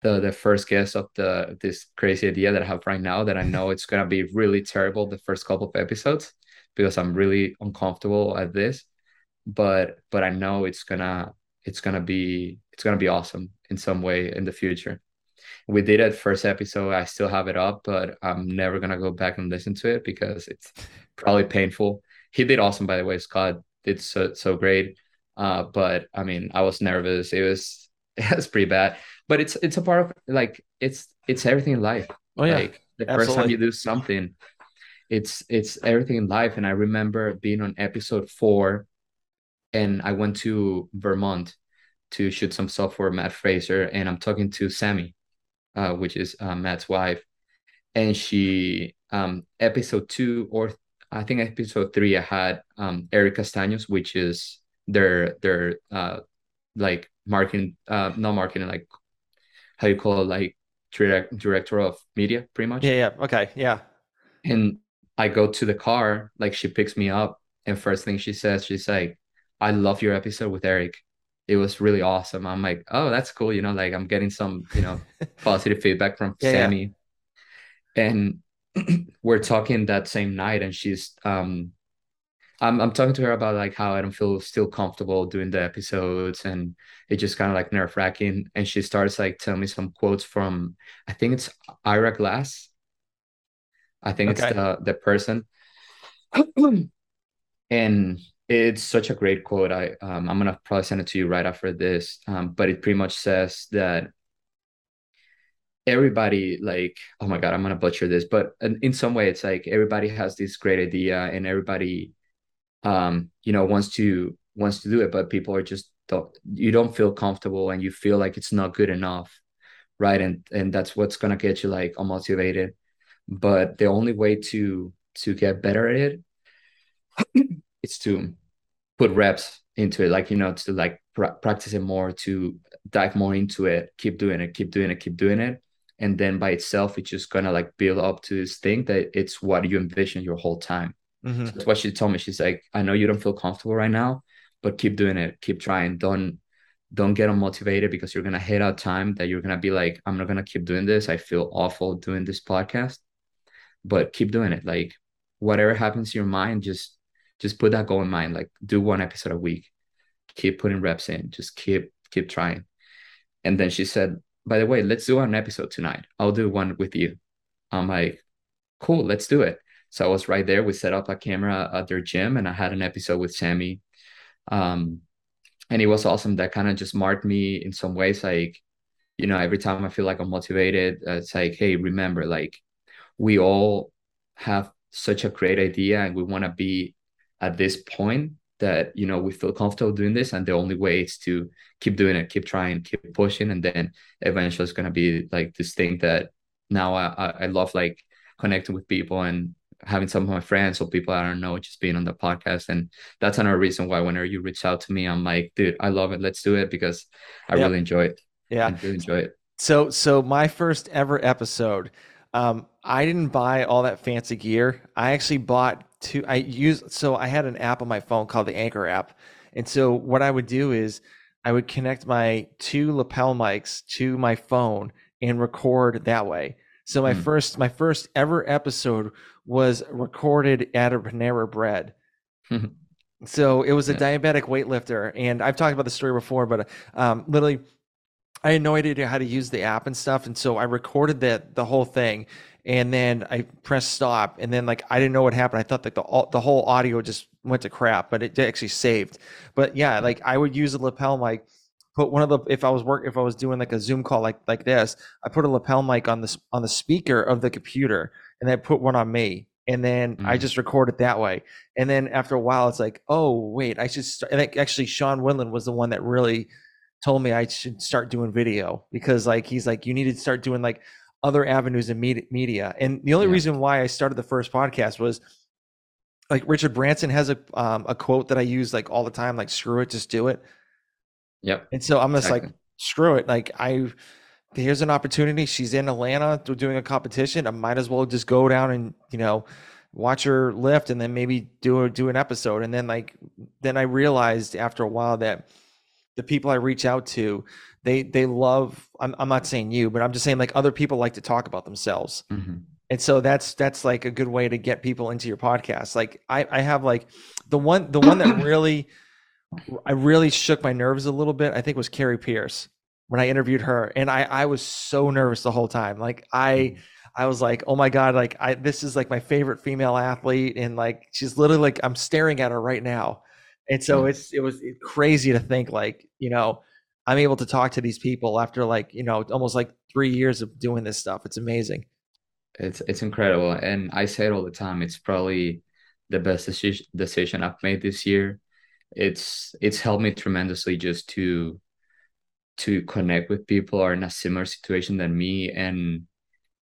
the the first guess of the this crazy idea that I have right now that I know it's gonna be really terrible the first couple of episodes because I'm really uncomfortable at this. But but I know it's gonna it's gonna be it's gonna be awesome in some way in the future. We did it first episode. I still have it up, but I'm never gonna go back and listen to it because it's probably painful. He did awesome, by the way. Scott did so so great. Uh, but I mean, I was nervous. It was it was pretty bad. But it's it's a part of like it's it's everything in life. Oh yeah. Like the Absolutely. first time you do something, it's it's everything in life. And I remember being on episode four, and I went to Vermont to shoot some stuff for Matt Fraser, and I'm talking to Sammy, uh, which is uh, Matt's wife, and she um episode two or I think episode three I had um Eric Castaños, which is their their uh like marketing uh not marketing like how you call it like direct director of media pretty much Yeah, yeah. Okay. Yeah. and I go to the car like she picks me up and first thing she says she's like I love your episode with Eric it was really awesome I'm like oh that's cool you know like I'm getting some you know positive feedback from Yeah, yeah. Sammy and we're talking that same night and she's um I'm I'm talking to her about like how I don't feel still comfortable doing the episodes and it just kind of like nerve wracking and she starts like telling me some quotes from I think it's Ira Glass. I think it's the the person. And it's such a great quote. I um, I'm gonna probably send it to you right after this um, but it pretty much says that everybody like oh my god i'm gonna butcher this but in, in some way it's like everybody has this great idea and everybody um you know wants to wants to do it but people are just don't you don't feel comfortable and you feel like it's not good enough right? And and that's what's gonna get you like unmotivated. But the only way to to get better at it it is to put reps into it like you know to like pra- practice it more to dive more into it keep doing it keep doing it keep doing it. And then by itself it's just gonna like build up to this thing that it's what you envision your whole time hmm that's what she told me. She's like i know you don't feel comfortable right now but keep doing it. Keep trying. Don't don't get unmotivated because you're gonna hit a time that you're gonna be like i'm not gonna keep doing this. I feel awful doing this podcast but keep doing it. Like whatever happens to your mind just just put that goal in mind. Like do one episode a week. Keep putting reps in. Just keep keep trying. And then she said by the way let's do an episode tonight. I'll do one with you. I'm like cool. Let's do it so i was right there. We set up a camera at their gym and i had an episode with sammy. Um and it was awesome. That kind of just marked me in some ways like you know every time i feel like i'm motivated uh, it's like hey remember like we all have such a great idea and we want to be at this point that you know we feel comfortable doing this and the only way is to keep doing it keep trying keep pushing and then eventually it's going to be like this thing that now I, I I love like connecting with people and having some of my friends or people I don't know just being on the podcast and that's another reason why whenever you reach out to me I'm like dude I love it let's do it because I really enjoy it Yeah. I really enjoy it So so my first ever episode, um, I didn't buy all that fancy gear. I actually bought two. I use so I had an app on my phone called the Anchor app, and so what I would do is I would connect my two lapel mics to my phone and record that way. So my Hmm. first my first ever episode was recorded at a Panera Bread. So it was a Yeah. diabetic weightlifter, and I've talked about the story before, but um, literally, I had no idea how to use the app and stuff, and so I recorded that the whole thing, and then I pressed stop, and then like I didn't know what happened. I thought like the all, the whole audio just went to crap, but it actually saved. But yeah, like I would use a lapel mic. Put one of the if I was work if I was doing like a Zoom call like like this, I put a lapel mic on this on the speaker of the computer, and then put one on me, and then I Mhm. just record it that way. And then after a while, it's like, oh wait, I should. Start. And actually, Sean Winland was the one that really told me I should start doing video because like he's like, you need to start doing like other avenues in media. And the only yeah. reason why I started the first podcast was like Richard Branson has a um, a quote that I use like all the time, like "screw it, just do it." Yep. And so I'm just exactly. like, screw it. Like I, here's an opportunity. She's in Atlanta doing a competition. I might as well just go down and you know watch her lift and then maybe do a, do an episode. And then like then I realized after a while that the people I reach out to, they they love. I'm I'm not saying you, but I'm just saying like other people like to talk about themselves. Mm-hmm and so that's that's like a good way to get people into your podcast like i i have like the one the one that really i really shook my nerves a little bit i think was Kari Pearce when i interviewed her and i i was so nervous the whole time. Like i mm-hmm. i was like oh my god like i this is like my favorite female athlete and like she's literally like i'm staring at her right now. And so mm-hmm. it's it was crazy to think like you know i'm able to talk to these people after like you know almost like three years of doing this stuff. It's amazing. It's it's incredible, and I say it all the time. It's probably the best decision decision I've made this year. It's it's helped me tremendously just to to connect with people are in a similar situation than me, and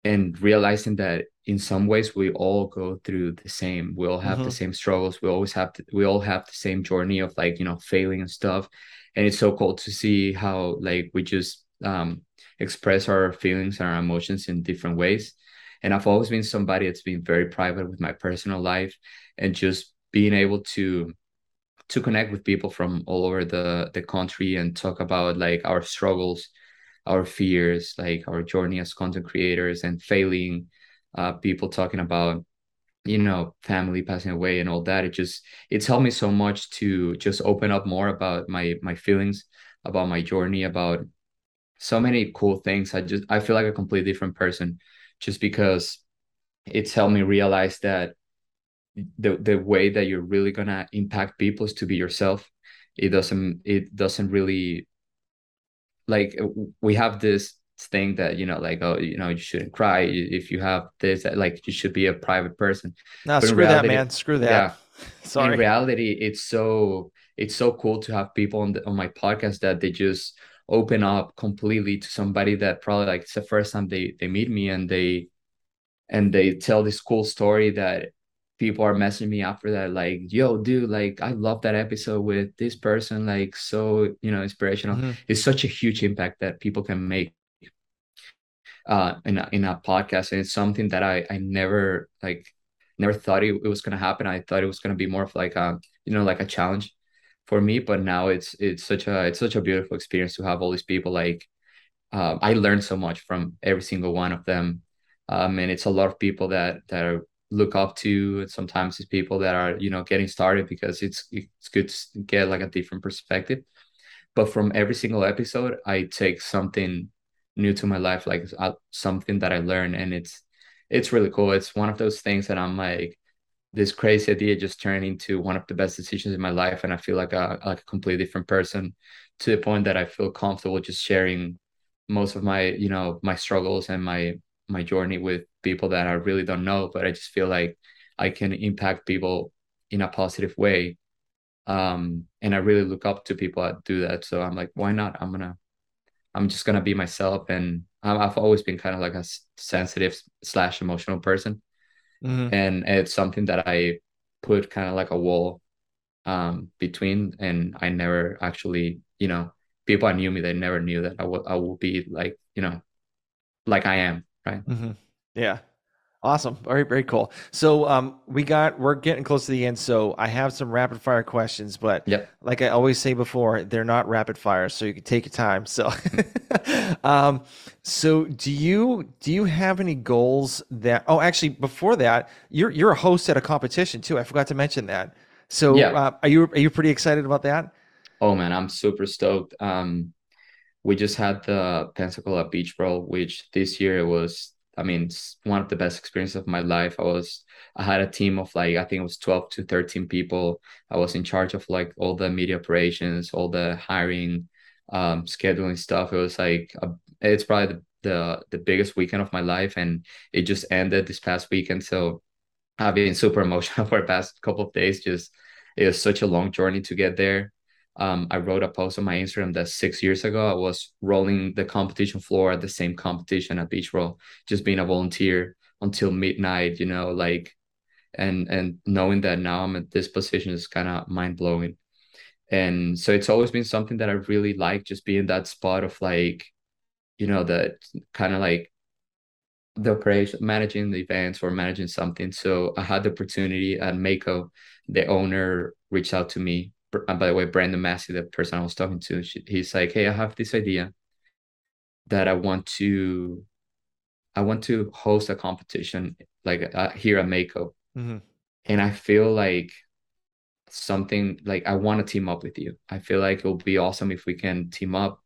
and realizing that in some ways we all go through the same. We all have mm-hmm. the same struggles. We always have to. We all have the same journey of like you know failing and stuff. And it's so cool to see how like we just um express our feelings and our emotions in different ways and I've always been somebody that's been very private with my personal life and just being able to to connect with people from all over the the country and talk about like our struggles our fears like our journey as content creators and failing uh, people talking about you know family passing away and all that. It just it's helped me so much to just open up more about my my feelings about my journey about so many cool things. I just i feel like a completely different person just because it's helped me realize that the the way that you're really gonna impact people is to be yourself. It doesn't it doesn't really like we have this thing that you know like oh you know you shouldn't cry if you have this like you should be a private person. No but screw reality, that man. Screw that. yeah. Sorry. in reality it's so it's so cool to have people on the, on my podcast that they just open up completely to somebody that probably like it's the first time they they meet me and they and they tell this cool story that people are messaging me after that like yo dude like i love that episode with this person like so you know inspirational mm-hmm. it's such a huge impact that people can make uh in a, in a podcast and it's something that i i never like never thought it, it was going to happen i thought it was going to be more of like a you know like a challenge for me but now it's it's such a it's such a beautiful experience to have all these people like um, i learned so much from every single one of them um, and it's a lot of people that that I look up to and sometimes it's people that are you know getting started because it's it's good to get like a different perspective. But from every single episode i take something new to my life like uh, something that i learn and it's it's really cool. It's one of those things that i'm like this crazy idea just turned into one of the best decisions in my life and i feel like a like a completely different person to the point that i feel comfortable just sharing most of my you know my struggles and my my journey with people that i really don't know but i just feel like i can impact people in a positive way. Um and i really look up to people that do that. So i'm like why not? I'm gonna i'm just gonna be myself. And i've always been kind of like a sensitive slash emotional person. Mm-hmm. and it's something that I put kind of like a wall um, between, and I never actually, you know, people I knew me, they never knew that I would I will be like, you know, like I am, right? Mm-hmm. Yeah. Awesome. Very, very cool. So um, we got we're getting close to the end. So I have some rapid fire questions, but yep. like I always say before, they're not rapid fire, so you can take your time. So um, so do you do you have any goals that oh actually before that, you're you're a host at a competition too. I forgot to mention that. So yeah. uh, are you are you pretty excited about that? Oh man, I'm super stoked. Um we just had the Pensacola Beach Brawl, which this year it was I mean, one of the best experiences of my life. I was, I had a team of like, I think it was 12 to 13 people. I was in charge of like all the media operations, all the hiring, um, scheduling stuff. It was like, a, it's probably the, the, the biggest weekend of my life. And it just ended this past weekend. So I've been super emotional for the past couple of days. Just, it was such a long journey to get there. Um, I wrote a post on my Instagram that six years ago I was rolling the competition floor at the same competition at Beach Brawl, just being a volunteer until midnight, you know, like and and knowing that now I'm at this position is kind of mind blowing. And so it's always been something that I really like, just being that spot of like, you know, that kind of like the operation managing the events or managing something. So I had the opportunity at Mako, the owner reached out to me. And by the way, Brandon Massey, the person I was talking to, she, he's like, "Hey, I have this idea that I want to, I want to host a competition like uh, here at Mako, mm-hmm. and I feel like something like I want to team up with you. I feel like it'll be awesome if we can team up.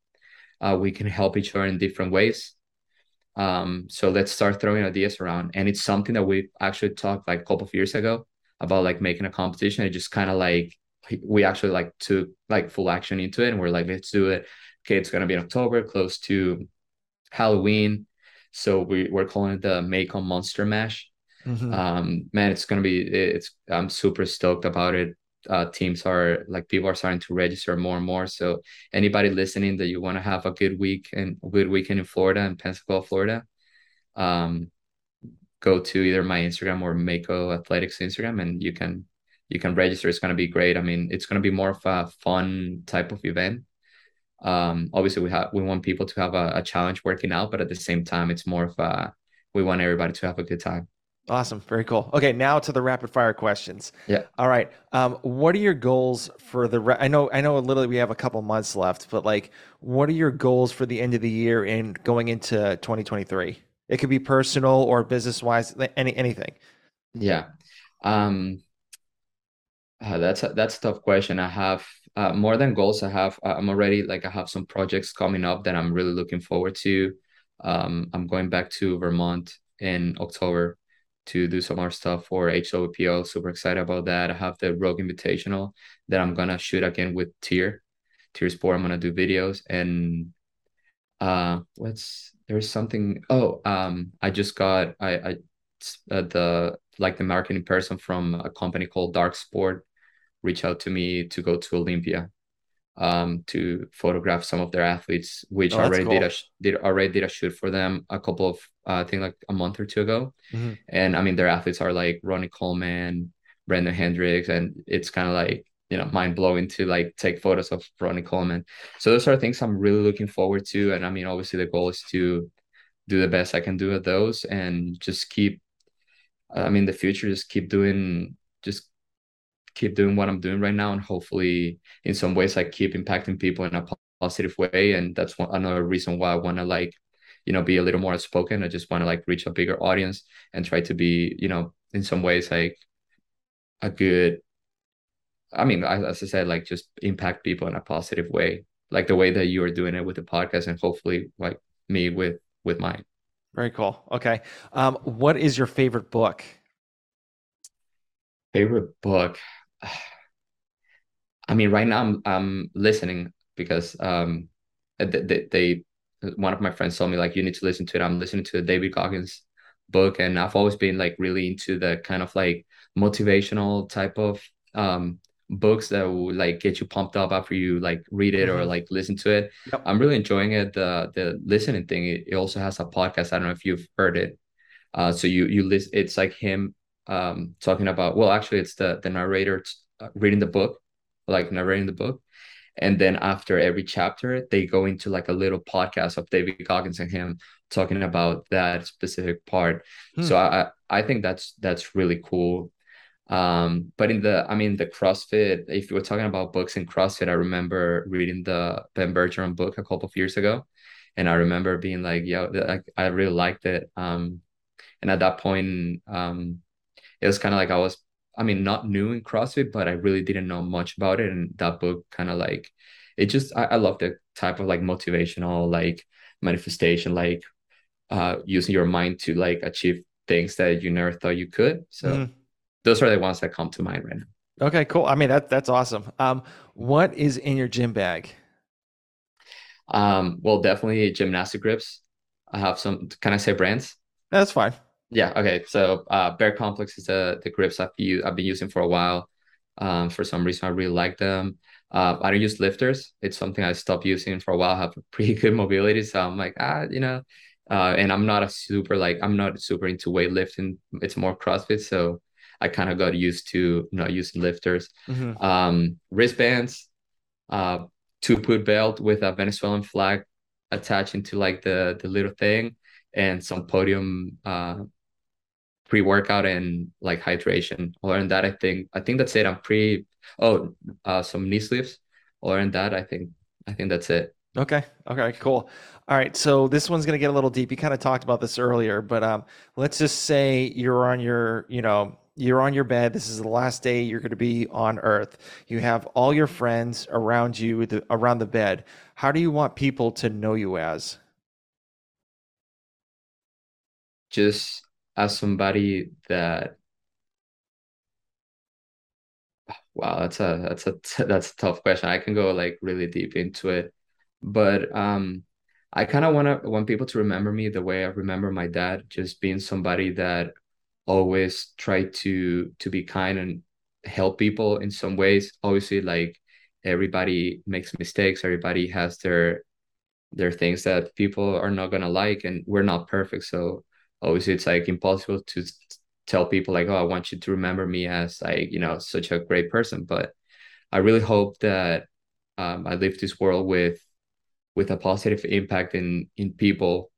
Uh, we can help each other in different ways um, so let's start throwing ideas around. And it's something that we actually talked like a couple of years ago about like making a competition. It just kind of like we actually like took like full action into it and we're like, let's do it. Okay, it's gonna be in October, close to Halloween. So we, we're calling it the Make on Monster Mash. Mm-hmm. Um, man, it's gonna be it's I'm super stoked about it uh, teams are like people are starting to register more and more. So anybody listening that you want to have a good week and good weekend in Florida and Pensacola, Florida, um, go to either my Instagram or Mako Athletics Instagram, and you can you can register. It's gonna be great. I mean, it's gonna be more of a fun type of event. Um, obviously, we have we want people to have a, a challenge working out, but at the same time, it's more of a we want everybody to have a good time. Awesome. Very cool. Okay, now to the rapid fire questions. Yeah. All right. Um, what are your goals for the? Re- I know. I know. Literally, we have a couple months left, but like, what are your goals for the end of the year and going into 2023? It could be personal or business wise, any anything. Yeah. Um. Uh, that's a, that's a tough question. I have uh, more than goals. I have. Uh, I'm already like I have some projects coming up that I'm really looking forward to. Um, I'm going back to Vermont in October to do some more stuff for HWPO. Super excited about that. I have the Rogue Invitational that I'm gonna shoot again with TYR, TYR Sport. I'm gonna do videos and uh, what's there's something. Oh, um, I just got I I uh, the like the marketing person from a company called Dark Sport reach out to me to go to Olympia um, to photograph some of their athletes, which oh, already cool. did a did already did a shoot for them a couple of uh, I think like a month or two ago. Mm-hmm. And I mean their athletes are like Ronnie Coleman, Brandon Hendricks, and it's kind of like you know mind blowing to like take photos of Ronnie Coleman. So those are things I'm really looking forward to. And I mean obviously the goal is to do the best I can do at those and just keep I mean the future just keep doing just keep doing what I'm doing right now, and hopefully, in some ways, I keep impacting people in a positive way. And that's one another reason why I want to like, you know, be a little more outspoken. I just want to like reach a bigger audience and try to be, you know, in some ways like a good. I mean, as I said, like just impact people in a positive way, like the way that you are doing it with the podcast, and hopefully, like me with with mine. Very cool. Okay. Um, what is your favorite book? Favorite book. I mean, right now I'm I'm listening because um they, they one of my friends told me like you need to listen to it. I'm listening to the David Goggins book, and I've always been like really into the kind of like motivational type of um books that will like get you pumped up after you like read it mm-hmm. or like listen to it. Yep. I'm really enjoying it. The the listening thing. It, it also has a podcast. I don't know if you've heard it. Uh, so you you list. It's like him um, talking about well actually it's the the narrator uh, reading the book like narrating the book. And then after every chapter they go into like a little podcast of david goggins and him talking about that specific part. Hmm. so i i think that's that's really cool. Um but in the i mean the crossfit if you were talking about books in crossfit i remember reading the ben bergeron book a couple of years ago. And i remember being like yeah i, I really liked it. Um and at that point um it was kind of like I was, I mean, not new in CrossFit, but I really didn't know much about it. And that book kind of like, it just, I, I love the type of like motivational, like manifestation, like uh, using your mind to like achieve things that you never thought you could. So mm. those are the ones that come to mind right now. Okay, cool. I mean, that that's awesome. Um, what is in your gym bag? Um, well, definitely gymnastic grips. I have some. Can I say brands? That's fine. Yeah. Okay. So uh, Bear Complex is the the grips I've I've been using for a while. Um, for some reason, I really like them. Uh, I don't use lifters. It's something I stopped using for a while. I have pretty good mobility, so I'm like, ah, you know, uh, and I'm not a super like I'm not super into weightlifting. It's more CrossFit, so I kind of got used to not using lifters. Mhm. Um, wristbands, uh, 2POOD belt with a Venezuelan flag attached into like the the little thing, and some podium uh pre-workout and like hydration. Other than that, I think I think that's it. I'm pretty oh uh some knee sleeves. Other than that, I think I think that's it. Okay. Okay. Cool. All right. So this one's going to get a little deep. You kind of talked about this earlier, but um, let's just say you're on your, you know, you're on your bed. This is the last day you're going to be on Earth. You have all your friends around you, the, around the bed. How do you want people to know you as? Just as somebody that wow, that's a that's a that's a tough question. I can go like really deep into it. But um I kind of want to want people to remember me the way I remember my dad, just being somebody that always tried to to be kind and help people in some ways. Obviously, like everybody makes mistakes, everybody has their their things that people are not gonna like, and we're not perfect. So obviously, it's like impossible to tell people like, oh, I want you to remember me as like you know such a great person. But I really hope that um, I leave this world with with a positive impact in in people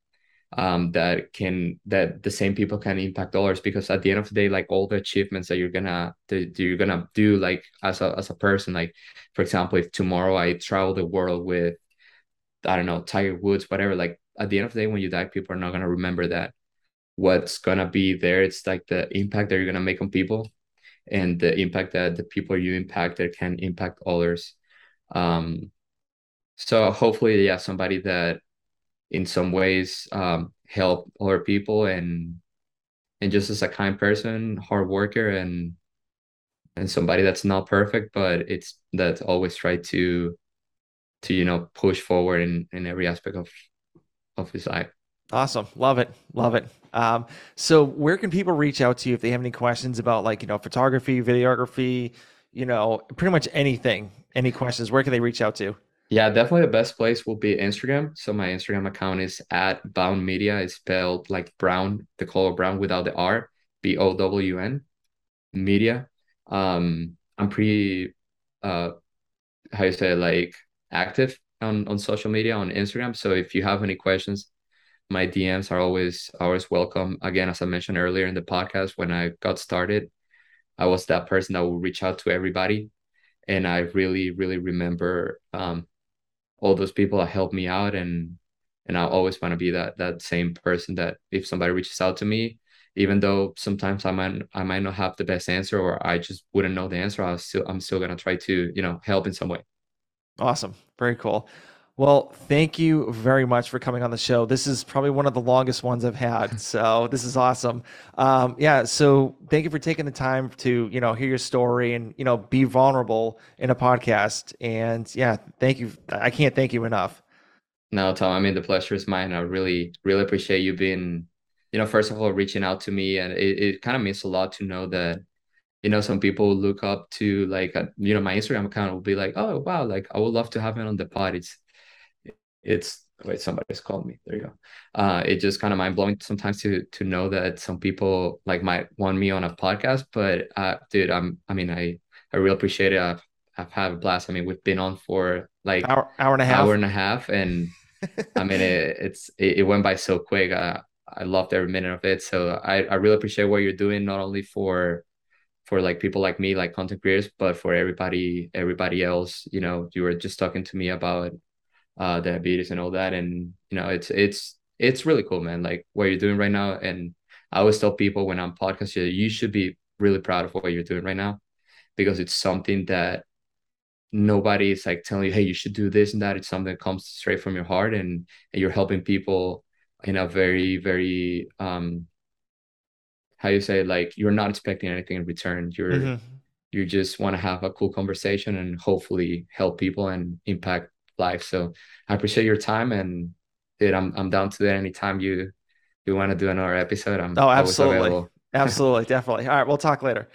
um that can that the same people can impact others because at the end of the day like all the achievements that you're gonna that you're gonna do like as a as a person like for example if tomorrow I travel the world with I don't know Tiger Woods whatever like at the end of the day when you die people are not gonna remember that what's gonna be there it's like the impact that you're gonna make on people and the impact that the people you impact that can impact others um so hopefully yeah somebody that in some ways um, help other people and and just as a kind person, hard worker, and and somebody that's not perfect, but it's that always try to to you know push forward in in every aspect of of his life. Awesome. Love it. Love it. Um, so where can people reach out to you if they have any questions about like, you know, photography, videography, you know, pretty much anything, any questions, where can they reach out to? Yeah, definitely the best place will be Instagram. So my Instagram account is at Bown Media. It's spelled like brown, the color brown without the R, B O W N media. Um, I'm pretty uh how you say like active on on social media on Instagram. So if you have any questions, my DMs are always always welcome. Again, as I mentioned earlier in the podcast, when I got started, I was that person that would reach out to everybody, and I really really remember um all those people that helped me out, and and I always want to be that that same person that if somebody reaches out to me. Even though sometimes I might I might not have the best answer or I just wouldn't know the answer, I'll still I'm still gonna try to, you know, help in some way. Awesome. Very cool. Well, thank you very much for coming on the show. This is probably one of the longest ones I've had. So this is awesome. Um, yeah. So thank you for taking the time to, you know, hear your story and, you know, be vulnerable in a podcast. And yeah, thank you. I can't thank you enough. No, Tom, I mean, the pleasure is mine. I really, really appreciate you being, you know, first of all, reaching out to me. And it, it kind of means a lot to know that, you know, some people look up to like, uh, you know, my Instagram account will be like, oh, wow, like I would love to have it on the pod. It's, it's, wait, somebody's called me. There you go. Uh, it just kind of mind blowing sometimes to, to know that some people like might want me on a podcast, but, uh, dude, I'm, I mean, I, I really appreciate it. I've, I've had a blast. I mean, we've been on for like Hour, hour and a half hour and a half and I mean, it, it's it, it went by so quick. I I loved every minute of it. So I I really appreciate what you're doing, not only for for like people like me, like content creators, but for everybody everybody else. You know, you were just talking to me about uh diabetes and all that, and you know, it's it's it's really cool, man. Like what you're doing right now, and I always tell people when I'm podcasting, you should be really proud of what you're doing right now because it's something that nobody is like telling you, hey, you should do this and that. It's something that comes straight from your heart and, and you're helping people in a very, very um how you say like you're not expecting anything in return. You're hmm you just want to have a cool conversation and hopefully help people and impact life. So I appreciate your time and dude, I'm I'm down to that anytime you you want to do another episode. I'm Oh, always absolutely. available. Absolutely. Definitely. All right. We'll talk later.